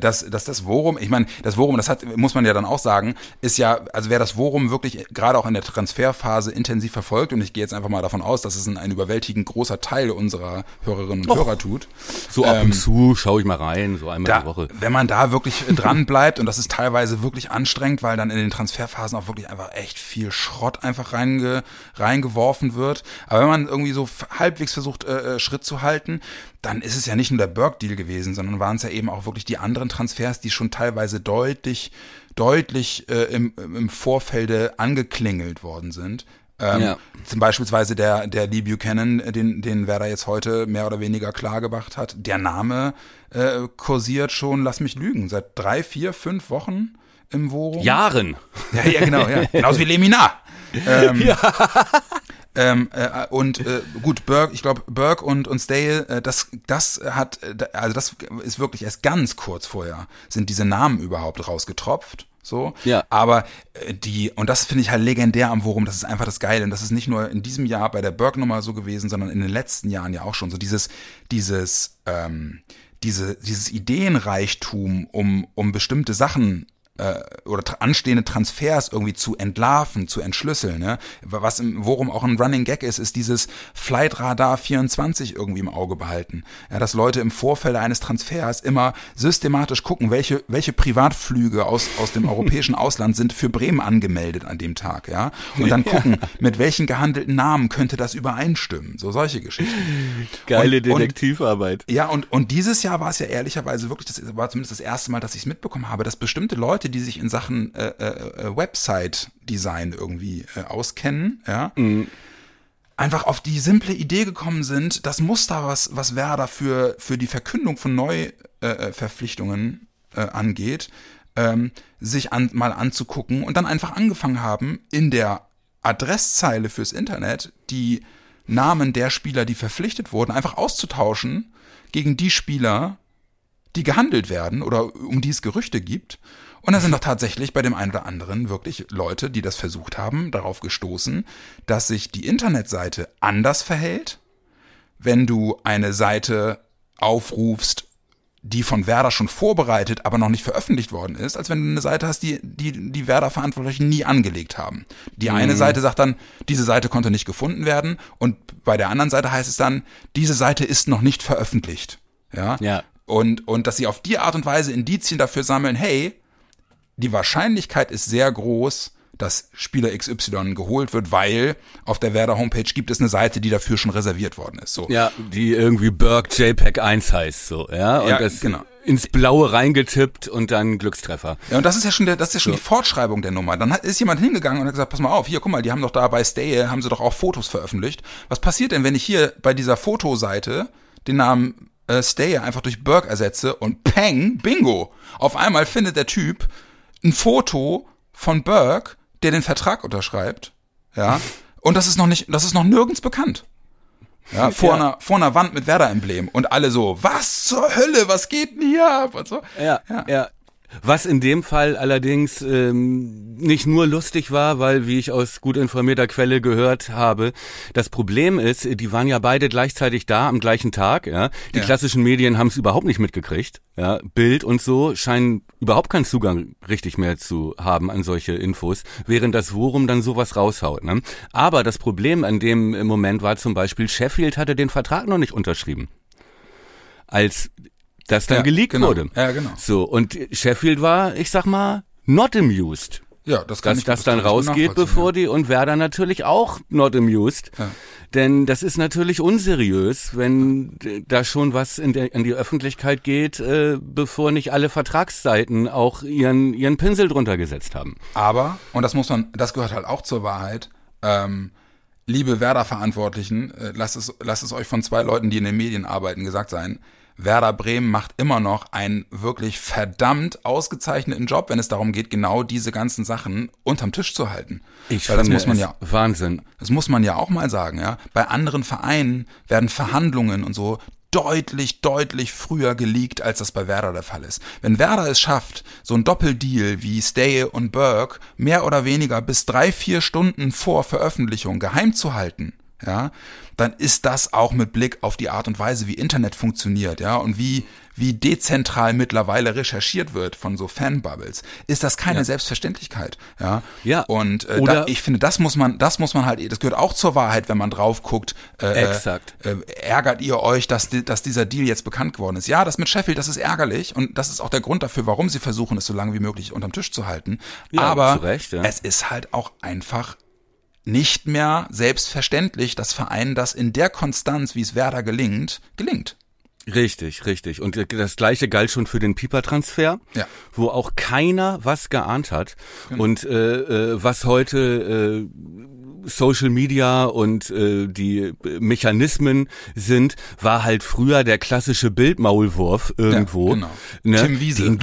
dass, dass das Worum, ich meine, das Worum, das hat, muss man ja dann auch sagen, ist ja, also wer das Worum wirklich gerade auch in der Transferphase intensiv verfolgt, und ich gehe jetzt einfach mal davon aus, dass es ein, ein überwältigend großer Teil unserer Hörerinnen und Och, Hörer tut. So ab ähm, und zu schaue ich mal rein, so einmal da, die Woche. Wenn man da wirklich dran bleibt, und das ist teilweise wirklich anstrengend, weil dann in den Transferphasen auch wirklich einfach echt viel Schrott einfach reinge, reingeworfen wird. Aber wenn man irgendwie so halbwegs versucht, äh, äh Schritt zu halten, dann ist es ja nicht nur der Burke-Deal gewesen, sondern waren es ja eben auch wirklich die anderen Transfers, die schon teilweise deutlich, deutlich äh, im, im Vorfelde angeklingelt worden sind. Ähm, ja. Zum beispielsweise der, der Lee Buchanan, den, den Werder jetzt heute mehr oder weniger klar gemacht hat. Der Name äh, kursiert schon, lass mich lügen, seit drei, vier, fünf Wochen im Worum. Jahren. Ja, ja, genau, ja. Genauso wie Leminar. Ähm, ja. Ähm, äh, und äh, gut, Burke, ich glaube, Burke und, und Stale, äh, das, das hat, äh, also das ist wirklich erst ganz kurz vorher, sind diese Namen überhaupt rausgetropft. So. Ja. Aber äh, die, und das finde ich halt legendär am Worum, das ist einfach das Geile. Und das ist nicht nur in diesem Jahr bei der Burke-Nummer so gewesen, sondern in den letzten Jahren ja auch schon. So dieses, dieses, ähm, diese, dieses Ideenreichtum, um, um bestimmte Sachen äh, oder tra anstehende Transfers irgendwie zu entlarven, zu entschlüsseln. Ne? Was im, worum auch ein Running Gag ist, ist dieses Flight Radar 24 irgendwie im Auge behalten. Ja, dass Leute im Vorfeld eines Transfers immer systematisch gucken, welche, welche Privatflüge aus, aus dem europäischen Ausland sind für Bremen angemeldet an dem Tag. Ja? Und dann gucken, ja. mit welchen gehandelten Namen könnte das übereinstimmen. So solche Geschichten. Geile und, Detektivarbeit. Und, ja, und, und dieses Jahr war es ja ehrlicherweise wirklich, das war zumindest das erste Mal, dass ich es mitbekommen habe, dass bestimmte Leute, die sich in Sachen äh, äh, äh, Website-Design irgendwie äh, auskennen, ja, mhm. einfach auf die simple Idee gekommen sind, das Muster, was, was Werder für, für die Verkündung von Neuverpflichtungen äh, äh, angeht, ähm, sich an, mal anzugucken und dann einfach angefangen haben, in der Adresszeile fürs Internet die Namen der Spieler, die verpflichtet wurden, einfach auszutauschen gegen die Spieler, die gehandelt werden oder um die es Gerüchte gibt. Und da sind doch tatsächlich bei dem einen oder anderen wirklich Leute, die das versucht haben, darauf gestoßen, dass sich die Internetseite anders verhält, wenn du eine Seite aufrufst, die von Werder schon vorbereitet, aber noch nicht veröffentlicht worden ist, als wenn du eine Seite hast, die die, die Werder-Verantwortlichen nie angelegt haben. Die mhm. eine Seite sagt dann, diese Seite konnte nicht gefunden werden und bei der anderen Seite heißt es dann, diese Seite ist noch nicht veröffentlicht. Ja. ja. Und, und dass sie auf die Art und Weise Indizien dafür sammeln, hey, die Wahrscheinlichkeit ist sehr groß, dass Spieler XY geholt wird, weil auf der Werder Homepage gibt es eine Seite, die dafür schon reserviert worden ist. So. Ja, die irgendwie Burke JPEG 1 heißt so, ja. Und ja, das genau. ins Blaue reingetippt und dann Glückstreffer. Ja, und das ist ja schon der, das ist ja schon so. die Fortschreibung der Nummer. Dann ist jemand hingegangen und hat gesagt, pass mal auf, hier, guck mal, die haben doch da bei Stay, haben sie doch auch Fotos veröffentlicht. Was passiert denn, wenn ich hier bei dieser Fotoseite den Namen äh, Stay einfach durch Burke ersetze und peng, bingo. Auf einmal findet der Typ ein Foto von Burke, der den Vertrag unterschreibt, ja, und das ist noch nicht, das ist noch nirgends bekannt. Ja, vor, ja. Einer, vor einer Wand mit Werder-Emblem und alle so, was zur Hölle, was geht denn hier ab? Und so. Ja, ja, ja. Was in dem Fall allerdings ähm, nicht nur lustig war, weil, wie ich aus gut informierter Quelle gehört habe, das Problem ist, die waren ja beide gleichzeitig da am gleichen Tag. Ja? Die ja. klassischen Medien haben es überhaupt nicht mitgekriegt. Ja? Bild und so scheinen überhaupt keinen Zugang richtig mehr zu haben an solche Infos, während das Worum dann sowas raushaut. Ne? Aber das Problem an dem Moment war zum Beispiel, Sheffield hatte den Vertrag noch nicht unterschrieben. als das dann Ja, geleakt genau. wurde. Ja, genau. So, und Sheffield war, ich sag mal, not amused. Ja, das kann Dass ich das dann ich gut rausgeht, bevor die und Werder natürlich auch not amused. Ja. Denn das ist natürlich unseriös, wenn äh, da schon was in, der, in die Öffentlichkeit geht, äh, bevor nicht alle Vertragsseiten auch ihren, ihren Pinsel drunter gesetzt haben. Aber, und das muss man, das gehört halt auch zur Wahrheit, ähm, liebe Werder-Verantwortlichen, äh, lasst, es, lasst es euch von zwei Leuten, die in den Medien arbeiten, gesagt sein. Werder Bremen macht immer noch einen wirklich verdammt ausgezeichneten Job, wenn es darum geht, genau diese ganzen Sachen unterm Tisch zu halten. Ich Weil das muss man es ja, Wahnsinn. das muss man ja auch mal sagen, ja. Bei anderen Vereinen werden Verhandlungen und so deutlich, deutlich früher geleakt, als das bei Werder der Fall ist. Wenn Werder es schafft, so ein Doppeldeal wie Stay und Burke mehr oder weniger bis drei, vier Stunden vor Veröffentlichung geheim zu halten, ja, dann ist das auch mit Blick auf die Art und Weise, wie Internet funktioniert, ja, und wie, wie dezentral mittlerweile recherchiert wird von so Fanbubbles, ist das keine Selbstverständlichkeit, ja. Ja. Und äh, Oder- da, ich finde, das muss man, das muss man halt, das gehört auch zur Wahrheit, wenn man drauf guckt. Äh, Exakt. Äh, ärgert ihr euch, dass, dass dieser Deal jetzt bekannt geworden ist? Ja, das mit Sheffield, das ist ärgerlich und das ist auch der Grund dafür, warum sie versuchen, es so lange wie möglich unterm Tisch zu halten. Ja, Aber Recht, ja. es ist halt auch einfach nicht mehr selbstverständlich, dass Vereinen das in der Konstanz, wie es Werder gelingt, gelingt. Richtig, richtig. Und das gleiche galt schon für den Pieper-Transfer, Ja. wo auch keiner was geahnt hat. Und äh, äh, was heute äh, Social Media und äh, die Mechanismen sind, war halt früher der klassische Bildmaulwurf irgendwo. genau. Ne? Tim Wiese. Den,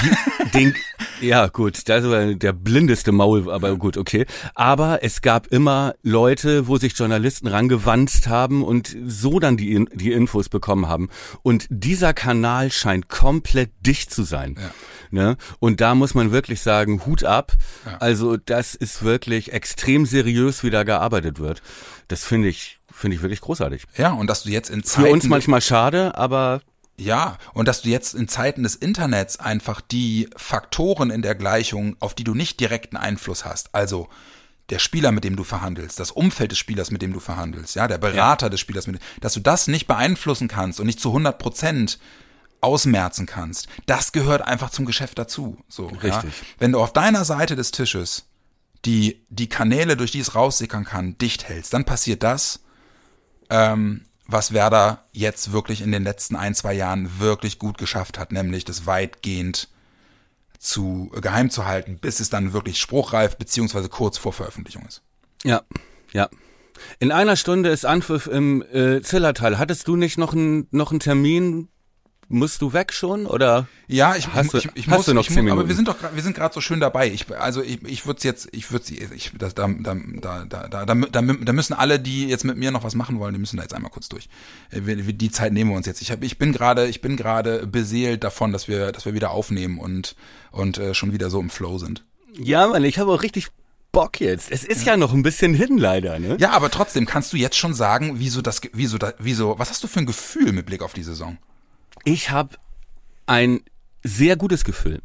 den, ja gut, das war der blindeste Maul, aber gut, okay. Aber es gab immer Leute, wo sich Journalisten rangewanzt haben und so dann die, die Infos bekommen haben. Und dieser Kanal scheint komplett dicht zu sein. Ja. Ne? Und da muss man wirklich sagen, Hut ab. Ja. Also das ist wirklich extrem seriös, wie da gearbeitet wird. Das finde ich, finde ich wirklich großartig. Ja, und dass du jetzt in Zeiten Für uns manchmal schade, aber Ja, und dass du jetzt in Zeiten des Internets einfach die Faktoren in der Gleichung, auf die du nicht direkten Einfluss hast, also der Spieler, mit dem du verhandelst, das Umfeld des Spielers, mit dem du verhandelst, ja, der Berater des Spielers, mit, dass du das nicht beeinflussen kannst und nicht zu 100 Prozent ausmerzen kannst, das gehört einfach zum Geschäft dazu. So, Ja? Richtig. Wenn du auf deiner Seite des Tisches die, die Kanäle, durch die es raussickern kann, dicht hältst, dann passiert das, ähm, was Werder jetzt wirklich in den letzten ein, zwei Jahren wirklich gut geschafft hat, nämlich das weitgehend zu äh, geheim zu halten, bis es dann wirklich spruchreif beziehungsweise kurz vor Veröffentlichung ist. Ja, ja. In einer Stunde ist Anpfiff im äh, Zillertal. Hattest du nicht noch einen noch einen Termin? musst du weg schon oder? Ja, ich, hast du, ich, ich hast muss, du noch ich muss, aber wir sind doch wir sind gerade so schön dabei. Ich, also ich, ich würde jetzt ich würde ich das, da, da, da, da, da, da, da müssen alle, die jetzt mit mir noch was machen wollen, die müssen da jetzt einmal kurz durch. Äh, die Zeit nehmen wir uns jetzt. Ich hab, ich bin gerade ich bin gerade beseelt davon, dass wir dass wir wieder aufnehmen und und äh, schon wieder so im Flow sind. Ja, Mann, ich habe auch richtig Bock jetzt. Es ist ja. ja. noch ein bisschen hin, leider, ne? Ja, aber trotzdem kannst du jetzt schon sagen, wieso das, wieso, da, wieso, was hast du für ein Gefühl mit Blick auf die Saison? Ich habe ein sehr gutes Gefühl.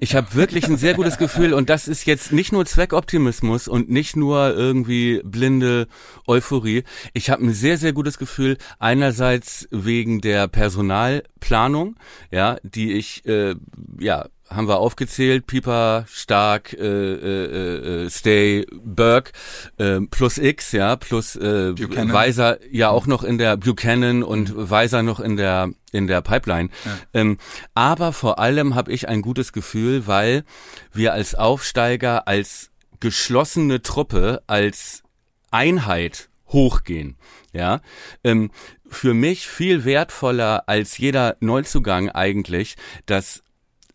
Ich habe wirklich ein sehr gutes Gefühl und das ist jetzt nicht nur Zweckoptimismus und nicht nur irgendwie blinde Euphorie. Ich habe ein sehr sehr gutes Gefühl einerseits wegen der Personalplanung, ja, die ich äh, ja haben wir aufgezählt, Pieper, Stark, äh, äh, äh, Stay, Burke, äh, plus X, ja, plus äh, Buchanan. Weiser ja auch noch in der Buchanan und Weiser noch in der in der Pipeline. Ähm, aber vor allem habe ich ein gutes Gefühl, weil wir als Aufsteiger, als geschlossene Truppe, als Einheit hochgehen. Ja, ähm, für mich viel wertvoller als jeder Neuzugang eigentlich, dass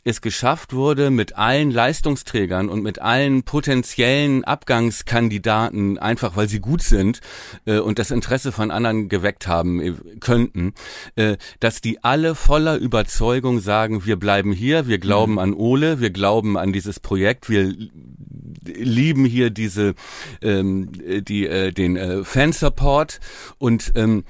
es geschafft wurde, mit allen Leistungsträgern und mit allen potenziellen Abgangskandidaten, einfach weil sie gut sind äh, und das Interesse von anderen geweckt haben äh, könnten, äh, dass die alle voller Überzeugung sagen, wir bleiben hier, wir glauben an Ole, wir glauben an dieses Projekt, wir lieben hier diese ähm, die äh, den äh, Fansupport und ähm,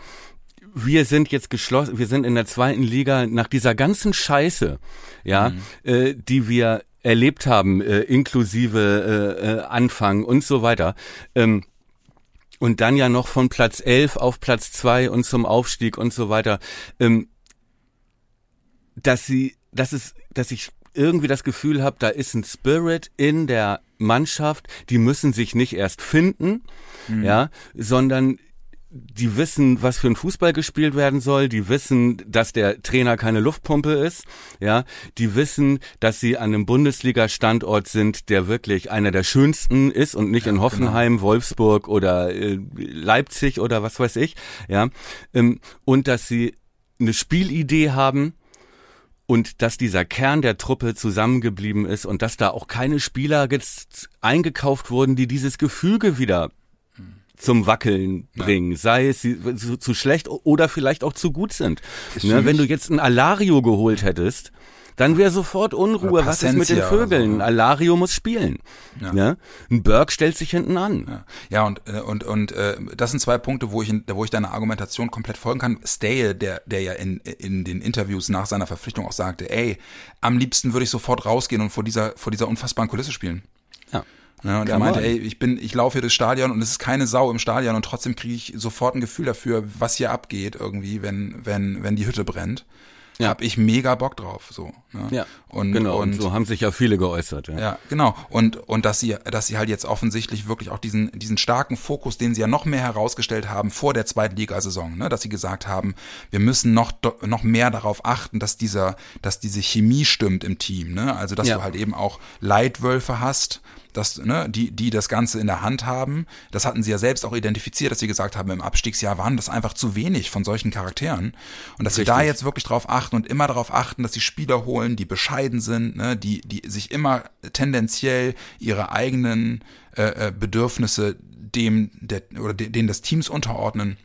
wir sind jetzt geschlossen, wir sind in der zweiten Liga nach dieser ganzen Scheiße, ja, äh, die wir erlebt haben, äh, inklusive äh, äh, Anfang und so weiter. Ähm, und dann ja noch von Platz 11 auf Platz 2 und zum Aufstieg und so weiter. Ähm, dass sie, dass es, dass ich irgendwie das Gefühl habe, da ist ein Spirit in der Mannschaft, die müssen sich nicht erst finden, mhm. ja, sondern die wissen, was für ein Fußball gespielt werden soll, die wissen, dass der Trainer keine Luftpumpe ist, ja, die wissen, dass sie an einem Bundesliga-Standort sind, der wirklich einer der schönsten ist und nicht ja, in Hoffenheim, genau. Wolfsburg oder äh, Leipzig oder was weiß ich, ja, ähm, und dass sie eine Spielidee haben, und dass dieser Kern der Truppe zusammengeblieben ist und dass da auch keine Spieler jetzt eingekauft wurden, die dieses Gefüge wieder zum Wackeln bringen, ja. sei es zu, zu, schlecht oder vielleicht auch zu gut sind. Ne, wenn du jetzt ein Alario geholt hättest, dann wäre sofort Unruhe. Was ist mit den Vögeln? So. Ne? Alario muss spielen. Ja. Ne? Ein Burke stellt sich hinten an. Ja, ja und äh, und und äh, das sind zwei Punkte, wo ich wo ich deiner Argumentation komplett folgen kann. Stale, der der ja in in den Interviews nach seiner Verpflichtung auch sagte, ey, am liebsten würde ich sofort rausgehen und vor dieser vor dieser unfassbaren Kulisse spielen. Ja. Ja, und Come er meinte, on. ey, ich bin, ich laufe hier das Stadion und es ist keine Sau im Stadion und trotzdem kriege ich sofort ein Gefühl dafür, was hier abgeht irgendwie, wenn, wenn, wenn die Hütte brennt. Ja. Hab ich mega Bock drauf, so. Ne? Ja. Und, genau. Und, und so haben sich ja viele geäußert. Ja. ja, genau. Und und dass sie, dass sie halt jetzt offensichtlich wirklich auch diesen diesen starken Fokus, den sie ja noch mehr herausgestellt haben vor der Zweitligasaison, ne, dass sie gesagt haben, wir müssen noch noch mehr darauf achten, dass dieser, dass diese Chemie stimmt im Team, ne? Also dass ja. du halt eben auch Leitwölfe hast dass, ne, die, die das Ganze in der Hand haben. Das hatten sie ja selbst auch identifiziert, dass sie gesagt haben, im Abstiegsjahr waren das einfach zu wenig von solchen Charakteren. Und dass Richtig. sie da jetzt wirklich drauf achten und immer darauf achten, dass sie Spieler holen, die bescheiden sind, ne, die, die sich immer tendenziell ihre eigenen äh, äh Bedürfnisse dem der, oder denen des Teams unterordnen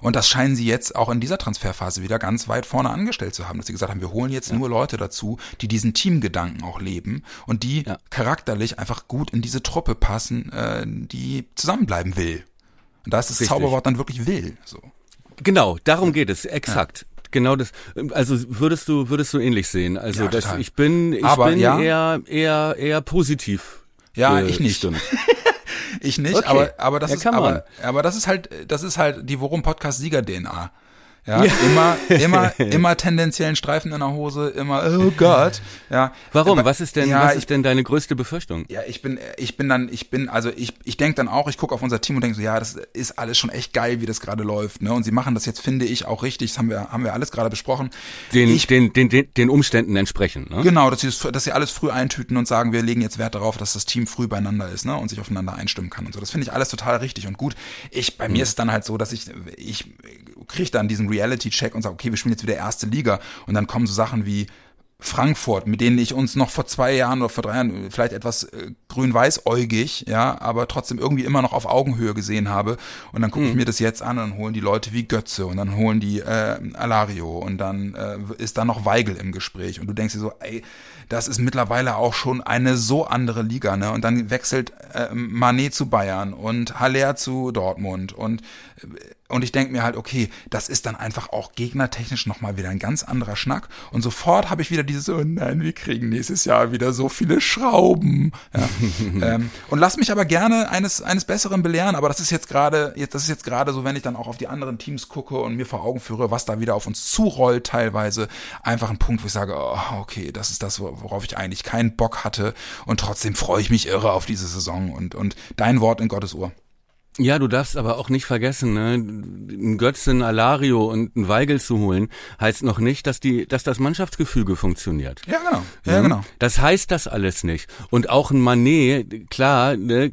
und das scheinen sie jetzt auch in dieser Transferphase wieder ganz weit vorne angestellt zu haben, dass sie gesagt haben, wir holen jetzt ja. nur Leute dazu, die diesen Teamgedanken auch leben und die ja. charakterlich einfach gut in diese Truppe passen, äh, die zusammenbleiben will. Und da ist das Richtig. Zauberwort dann wirklich will. So. Genau, darum geht es, exakt. Ja genau das also würdest du würdest du ähnlich sehen also ja, dass ich bin ich Aber, bin eher eher eher positiv ja ich nicht ich nicht, okay. aber, aber das ja, ist, aber, aber das ist halt, das ist halt die Worum Podcast Sieger DNA. Ja, ja. immer, immer, immer tendenziellen Streifen in der Hose, immer, oh Gott. Ja. Warum? was ist denn, ja, was ist denn deine größte Befürchtung? Ja, ich bin, ich bin dann, ich bin, also ich, ich denke dann auch, ich gucke auf unser Team und denke so, ja, das ist alles schon echt geil, wie das gerade läuft, ne? Und sie machen das jetzt, finde ich, auch richtig. Das haben wir, haben wir alles gerade besprochen. Den, ich, den, den, den, den Umständen entsprechend, ne? Genau, dass sie, dass sie alles früh eintüten und sagen, wir legen jetzt Wert darauf, dass das Team früh beieinander ist, ne? Und sich aufeinander einstimmen kann und so. Das finde ich alles total richtig und gut. Ich, bei mhm. mir ist es dann halt so, dass ich, ich kriege dann diesen Reality-Check und sage, okay, wir spielen jetzt wieder erste Liga. Und dann kommen so Sachen wie Frankfurt, mit denen ich uns noch vor zwei Jahren oder vor drei Jahren vielleicht etwas äh, grün-weiß-äugig, ja, aber trotzdem irgendwie immer noch auf Augenhöhe gesehen habe. Und dann gucke ich mhm. mir das jetzt an und dann holen die Leute wie Götze und dann holen die äh, Alario und dann äh, ist da noch Weigel im Gespräch. Und du denkst dir so, ey, das ist mittlerweile auch schon eine so andere Liga, ne? Und dann wechselt äh, Manet zu Bayern und Haller zu Dortmund und äh, und ich denke mir halt, okay, das ist dann einfach auch gegnertechnisch nochmal wieder ein ganz anderer Schnack. Und sofort habe ich wieder dieses, oh nein, wir kriegen nächstes Jahr wieder so viele Schrauben. Ja. ähm, und lass mich aber gerne eines, eines Besseren belehren, aber das ist jetzt gerade, das ist jetzt gerade so, wenn ich dann auch auf die anderen Teams gucke und mir vor Augen führe, was da wieder auf uns zurollt teilweise, einfach ein Punkt, wo ich sage, oh, okay, das ist das, worauf ich eigentlich keinen Bock hatte. Und trotzdem freue ich mich irre auf diese Saison und, und dein Wort in Gottes Ohr. Ja, du darfst aber auch nicht vergessen, ne, ein Götzen, Alario und ein Weigel zu holen, heißt noch nicht, dass die, dass das Mannschaftsgefüge funktioniert. Ja, genau. Ja, ja, genau. Das heißt das alles nicht. Und auch ein Manet, klar, ne,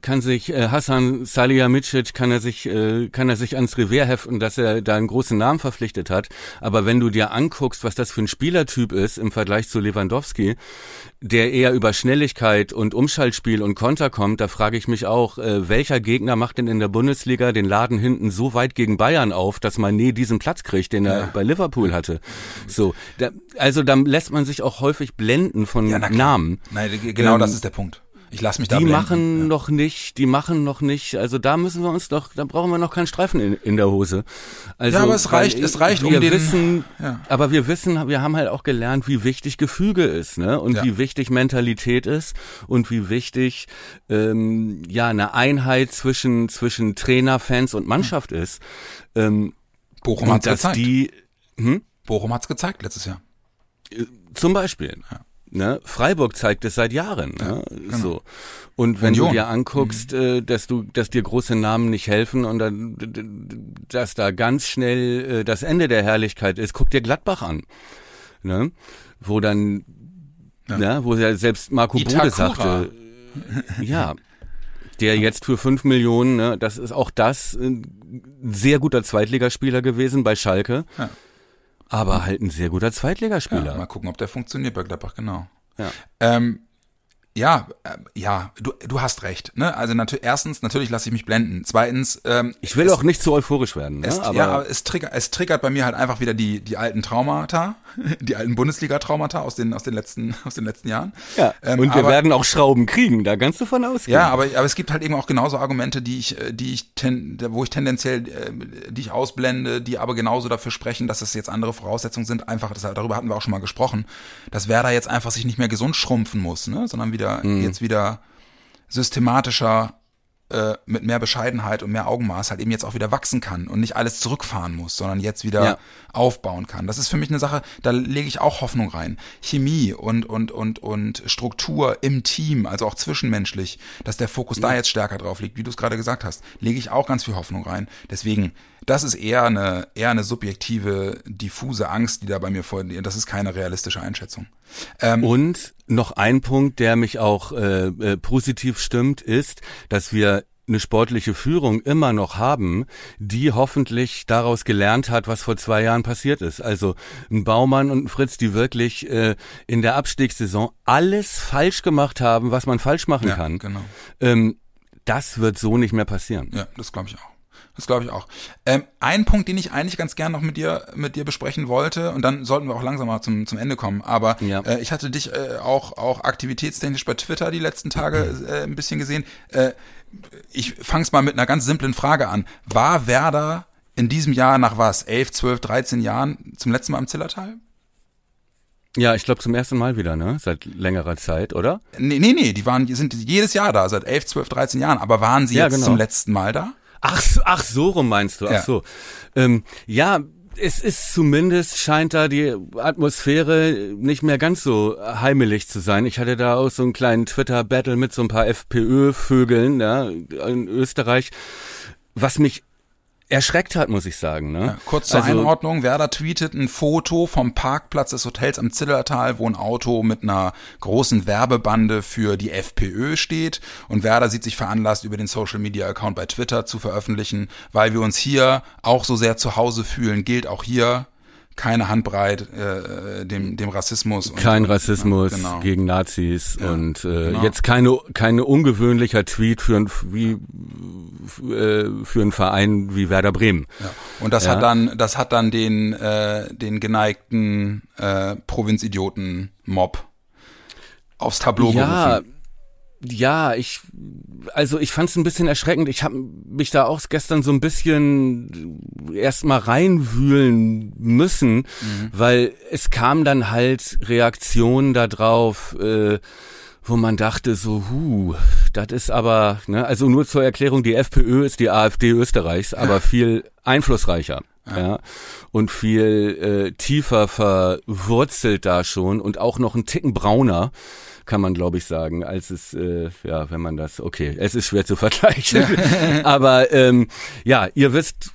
kann sich äh, Hassan Salihamidzic kann er sich, äh, kann er sich ans Revers heften, dass er da einen großen Namen verpflichtet hat. Aber wenn du dir anguckst, was das für ein Spielertyp ist im Vergleich zu Lewandowski, der eher über Schnelligkeit und Umschaltspiel und Konter kommt, da frage ich mich auch, äh, welcher Gegner macht denn in der Bundesliga den Laden hinten so weit gegen Bayern auf, dass man nie diesen Platz kriegt, den er ja. bei Liverpool hatte? So, da, also dann lässt man sich auch häufig blenden von ja, Namen. Nein, genau ähm, das ist der Punkt. Ich lasse mich da Die blenden. machen ja. noch nicht, die machen noch nicht, also da müssen wir uns doch, da brauchen wir noch keinen Streifen in, in der Hose. Also, ja, aber es reicht, es reicht wir um den, wissen, ja. aber wir wissen, wir haben halt auch gelernt, wie wichtig Gefüge ist, ne? Und ja. wie wichtig Mentalität ist und wie wichtig ähm, ja eine Einheit zwischen zwischen Trainer, Fans und Mannschaft ist. Ähm, Bochum hat gezeigt. die hm? Bochum hat's gezeigt letztes Jahr. Zum Beispiel. Ja. Ne? Freiburg zeigt es seit Jahren. Ne? genau. So. Und wenn Union. du dir anguckst, äh, dass du, dass dir große Namen nicht helfen und dann, dass da ganz schnell äh, das Ende der Herrlichkeit ist, guck dir Gladbach an. Ne? Wo dann, Ja. ne? wo ja selbst Marco Bode sagte, ja, der jetzt für fünf Millionen, ne, das ist auch das äh, ein sehr guter Zweitligaspieler gewesen bei Schalke. Ja. Aber halt ein sehr guter Ja, Zweitligaspieler. mal gucken, ob der funktioniert bei Gladbach, genau. Ja. Ähm, ja, äh, ja, du, du hast recht. Ne? Also natürlich, erstens, natürlich lasse ich mich blenden. Zweitens, ähm, Ich will es, auch nicht zu euphorisch werden, ne? es, aber, ja, aber es triggert, es triggert bei mir halt einfach wieder die die alten Traumata, die alten Bundesliga-Traumata aus den aus den letzten aus den letzten Jahren. ja. Ähm, und wir aber- werden auch Schrauben kriegen, da kannst du von ausgehen. Ja, aber, aber es gibt halt eben auch genauso Argumente, die ich, äh, die ich, ten, wo ich tendenziell, äh, die ich ausblende, die aber genauso dafür sprechen, dass es jetzt andere Voraussetzungen sind. Einfach, das, darüber hatten wir auch schon mal gesprochen, dass Werder jetzt einfach sich nicht mehr gesund schrumpfen muss, ne, sondern wieder jetzt wieder systematischer äh, mit mehr Bescheidenheit und mehr Augenmaß halt eben jetzt auch wieder wachsen kann und nicht alles zurückfahren muss, sondern jetzt wieder Ja. aufbauen kann. Das ist für mich eine Sache, da lege ich auch Hoffnung rein. Chemie und, und, und, und Struktur im Team, also auch zwischenmenschlich, dass der Fokus da jetzt stärker drauf liegt, wie du es gerade gesagt hast, lege ich auch ganz viel Hoffnung rein. Deswegen, das ist eher eine, eher eine subjektive, diffuse Angst, die da bei mir vorliegt. Das ist keine realistische Einschätzung. Ähm, Und noch ein Punkt, der mich auch äh, äh, positiv stimmt, ist, dass wir eine sportliche Führung immer noch haben, die hoffentlich daraus gelernt hat, was vor zwei Jahren passiert ist. Also ein Baumann und ein Fritz, die wirklich äh, in der Abstiegssaison alles falsch gemacht haben, was man falsch machen ja, kann. genau. Ähm, das wird so nicht mehr passieren. Ja, das glaube ich auch. Das glaube ich auch. Ähm, ein Punkt, den ich eigentlich ganz gern noch mit dir mit dir besprechen wollte, und dann sollten wir auch langsam mal zum, zum Ende kommen. Aber Ja. äh, ich hatte dich äh, auch auch aktivitätstechnisch bei Twitter die letzten Tage äh, ein bisschen gesehen. Äh, ich fang's mal mit einer ganz simplen Frage an. War Werder in diesem Jahr nach was? 11, 12, 13 Jahren zum letzten Mal im Zillertal? Ja, ich glaube zum ersten Mal wieder, ne? Seit längerer Zeit, oder? Nee, nee, nee, die waren, die sind jedes Jahr da, seit 11, 12, 13 Jahren. Aber waren sie Ja, jetzt genau. zum letzten Mal da? Ach, so- ach so rum meinst du, ach Ja. so. Ähm, ja, es ist zumindest, scheint da die Atmosphäre nicht mehr ganz so heimelig zu sein. Ich hatte da auch so einen kleinen Twitter-Battle mit so ein paar FPÖ-Vögeln ja, in Österreich, was mich erschreckt hat, muss ich sagen. Ne? Ja, kurz zur Also- Einordnung, Werder tweetet ein Foto vom Parkplatz des Hotels am Zillertal, wo ein Auto mit einer großen Werbebande für die FPÖ steht. Und Werder sieht sich veranlasst, über den Social Media Account bei Twitter zu veröffentlichen, weil wir uns hier auch so sehr zu Hause fühlen, gilt auch hier keine Handbreit äh, dem, dem Rassismus. Und, Kein Rassismus Genau. gegen Nazis und äh, genau. jetzt keine keine ungewöhnlicher Tweet für ein wie äh, für einen Verein wie Werder Bremen. Ja. Und das Ja. hat dann, das hat dann den, äh, den geneigten äh, Provinzidioten-Mob aufs Tableau Ja, gerufen. Ja, ich, also ich fand es ein bisschen erschreckend. Ich habe mich da auch gestern so ein bisschen erstmal reinwühlen müssen, weil es kam dann halt Reaktionen da drauf, äh, wo man dachte so, hu, das ist aber, ne, also nur zur Erklärung, die FPÖ ist die AfD Österreichs, aber viel einflussreicher. Ja. und viel äh, tiefer verwurzelt da schon und auch noch ein Ticken brauner, kann man glaube ich sagen, als es, äh, ja, wenn man das, okay, es ist schwer zu vergleichen, aber ähm, ja, ihr wisst,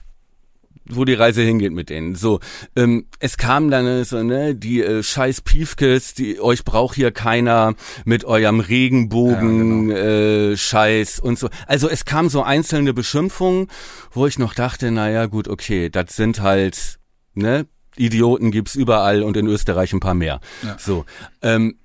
wo die Reise hingeht mit denen. So, ähm, es kam dann äh, so, ne, die äh, scheiß Piefkes, die euch braucht hier keiner mit eurem Regenbogen äh, Scheiß und so. Also es kam so einzelne Beschimpfungen, wo ich noch dachte, naja, gut, okay, das sind halt, ne, Idioten gibt's überall und in Österreich ein paar mehr. Ja. So, ähm,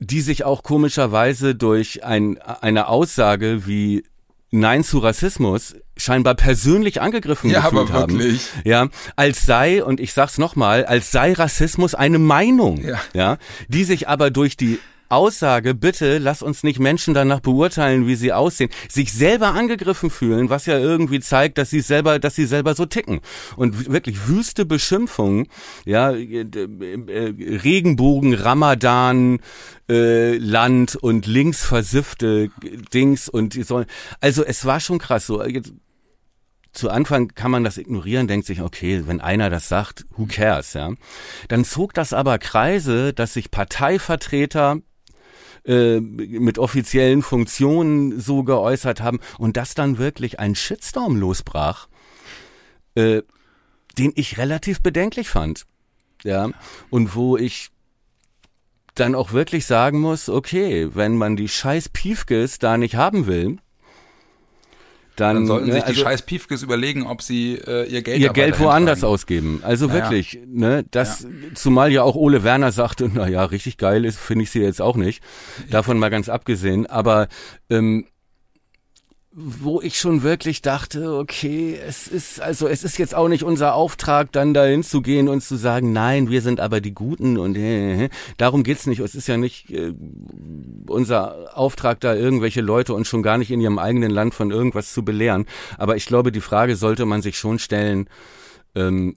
die sich auch komischerweise durch ein, eine Aussage wie Nein zu Rassismus scheinbar persönlich angegriffen Ja, gefühlt aber haben. wirklich. Ja, als sei, und ich sag's nochmal, als sei Rassismus eine Meinung. Ja. ja, die sich aber durch die Aussage, bitte lass uns nicht Menschen danach beurteilen, wie sie aussehen, sich selber angegriffen fühlen, was ja irgendwie zeigt, dass sie selber, dass sie selber so ticken. Und wirklich wüste Beschimpfungen, ja, äh, äh, Regenbogen, Ramadan, äh, Land und links versiffte Dings und die sollen, also es war schon krass so. Zu Anfang kann man das ignorieren, denkt sich, okay, wenn einer das sagt, who cares, ja. Dann zog das aber Kreise, dass sich Parteivertreter äh, mit offiziellen Funktionen so geäußert haben und dass dann wirklich ein Shitstorm losbrach, äh, den ich relativ bedenklich fand. Ja, und wo ich dann auch wirklich sagen muss, okay, wenn man die scheiß Piefkes da nicht haben will, dann, Dann sollten ne, sich die also scheiß Piefkes überlegen, ob sie äh, ihr Geld ihr Geld woanders ausgeben. Also Naja. wirklich, ne, das, zumal ja auch Ole Werner sagte, na ja, richtig geil ist, finde ich sie jetzt auch nicht. Davon mal ganz abgesehen. Aber ähm, wo ich schon wirklich dachte, okay, es ist, also es ist jetzt auch nicht unser Auftrag, dann dahin zu gehen und zu sagen, nein, wir sind aber die Guten und äh, äh, darum geht's nicht. Es ist ja nicht äh, unser Auftrag, da irgendwelche Leute und schon gar nicht in ihrem eigenen Land von irgendwas zu belehren. Aber ich glaube, die Frage sollte man sich schon stellen, ähm,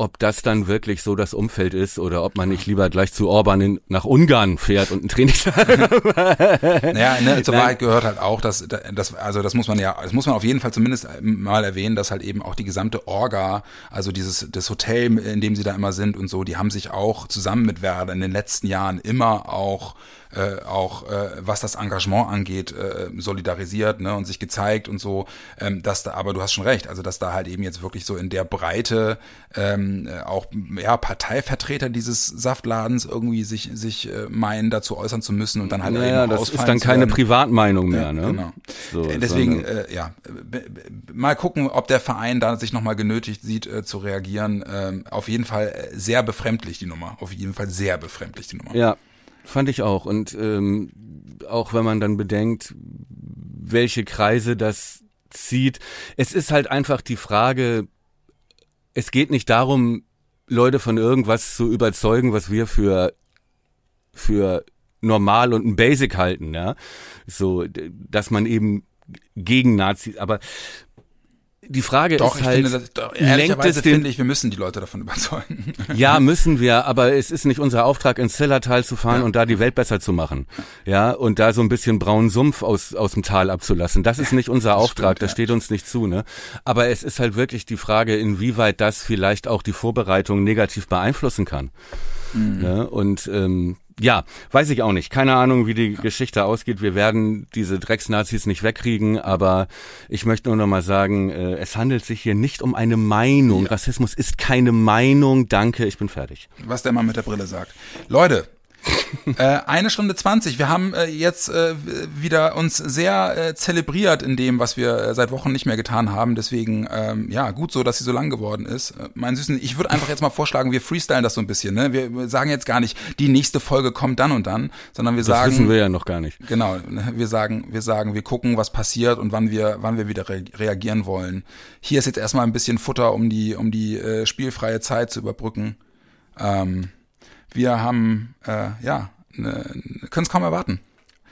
ob das dann wirklich so das Umfeld ist oder ob man nicht lieber gleich zu Orban in, nach Ungarn fährt und ein Trainings Naja, ne, zur Nein. Wahrheit gehört halt auch, dass das, also das muss man ja, das muss man auf jeden Fall zumindest mal erwähnen, dass halt eben auch die gesamte Orga, also dieses das Hotel, in dem sie da immer sind und so, die haben sich auch zusammen mit Werder in den letzten Jahren immer auch äh, auch äh, was das Engagement angeht, äh, solidarisiert ne, und sich gezeigt und so, ähm, dass da, aber du hast schon recht, also dass da halt eben jetzt wirklich so in der Breite ähm, äh, auch ja Parteivertreter dieses Saftladens irgendwie sich sich äh, meinen dazu äußern zu müssen und dann halt Naja, eben das ist dann keine. Privatmeinung mehr, ne? Genau. So, Äh, Deswegen, sondern- äh, ja, mal gucken, ob der Verein da sich nochmal genötigt sieht, äh, zu reagieren. Ähm, auf jeden Fall äh, sehr befremdlich die Nummer. Auf jeden Fall sehr befremdlich die Nummer. Ja, fand ich auch. Und ähm, auch wenn man dann bedenkt, welche Kreise das zieht. Es ist halt einfach die Frage, es geht nicht darum, Leute von irgendwas zu überzeugen, was wir für, für normal und ein Basic halten, ja. So, dass man eben gegen Nazis, aber die Frage Doch, ist ich halt, finde, das, lenkt es den finde ich, wir müssen die Leute davon überzeugen. Ja, müssen wir, aber es ist nicht unser Auftrag, ins Zellertal zu fahren Ja. und da die Welt besser zu machen. Ja, und da so ein bisschen braunen Sumpf aus, aus dem Tal abzulassen. Das ist nicht unser Auftrag, stimmt, das ja. steht uns nicht zu, ne? Aber es ist halt wirklich die Frage, inwieweit das vielleicht auch die Vorbereitung negativ beeinflussen kann. Mhm. Ne? Und ähm, ja, weiß ich auch nicht. Keine Ahnung, wie die Geschichte ausgeht. Wir werden diese Drecksnazis nicht wegkriegen, aber ich möchte nur noch mal sagen, äh, es handelt sich hier nicht um eine Meinung. Rassismus ist keine Meinung. Danke, ich bin fertig. was der Mann mit der Brille sagt. Leute, äh, eine Stunde zwanzig. Wir haben äh, jetzt äh, wieder uns sehr äh, zelebriert in dem, was wir äh, seit Wochen nicht mehr getan haben. Deswegen, ähm, ja, gut so, dass sie so lang geworden ist. Äh, mein Süßen, ich würde einfach jetzt mal vorschlagen, wir freestylen das so ein bisschen. Ne? Wir sagen jetzt gar nicht, die nächste Folge kommt dann und dann, sondern wir Das sagen, wissen wir ja noch gar nicht. Genau, ne, wir sagen, wir sagen, wir gucken, was passiert und wann wir, wann wir wieder re reagieren wollen. Hier ist jetzt erstmal ein bisschen Futter, um die, um die äh, spielfreie Zeit zu überbrücken. Ähm, wir haben, äh, ja, ne, können es kaum erwarten.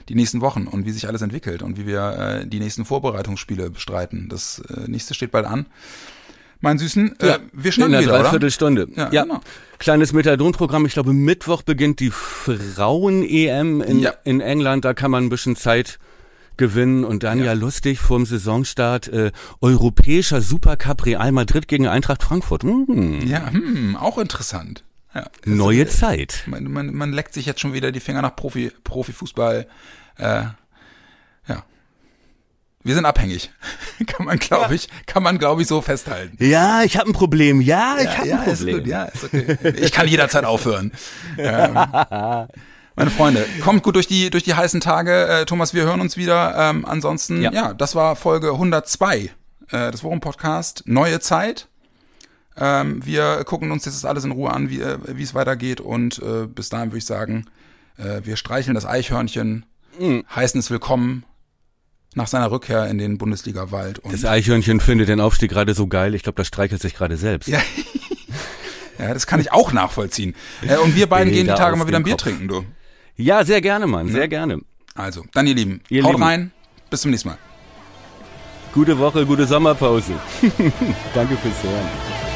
Die nächsten Wochen und wie sich alles entwickelt und wie wir äh, die nächsten Vorbereitungsspiele bestreiten. Das äh, nächste steht bald an. Mein Süßen, äh, wir schnacken in einer wieder? Dreiviertelstunde. Ja, Ja, genau. Kleines Methadon-Programm. Ich glaube, Mittwoch beginnt die Frauen-EM in, Ja. in England. Da kann man ein bisschen Zeit gewinnen und dann ja, Ja. lustig vorm Saisonstart äh, europäischer Supercup Real Madrid gegen Eintracht Frankfurt. Hm, Ja, hm, auch interessant. Ja, Neue äh, Zeit. Man, man, man leckt sich jetzt schon wieder die Finger nach Profi, Profifußball. Äh, ja. Wir sind abhängig. kann man, glaube ich, kann man, glaube ich, so festhalten. Ja, ich habe ein Problem. Ja, ich habe ja, ein ist Problem. gut, ja, ist okay. Ich kann jederzeit aufhören. Ähm, meine Freunde, kommt gut durch die, durch die heißen Tage. Äh, Thomas, wir hören uns wieder. Ähm, ansonsten, ja. Ja. das war Folge 102 äh, des Worum Podcast. Neue Zeit. Ähm, wir gucken uns jetzt alles in Ruhe an, wie äh, wie es weitergeht. Und äh, bis dahin würde ich sagen, äh, wir streicheln das Eichhörnchen, Mhm. heißen es willkommen nach seiner Rückkehr in den Bundesliga-Wald. Und Das Eichhörnchen findet den Aufstieg gerade so geil. Ich glaube, das streichelt sich gerade selbst. Ja. Ja, das kann ich auch nachvollziehen. Äh, und wir beiden gehen die Tage mal wieder ein Bier Kopf. trinken, du. Ja, sehr gerne, Mann. Sehr gerne. Also, dann ihr Lieben, Ihr haut Lieben. rein. Bis zum nächsten Mal. Gute Woche, gute Sommerpause. Danke fürs Hören.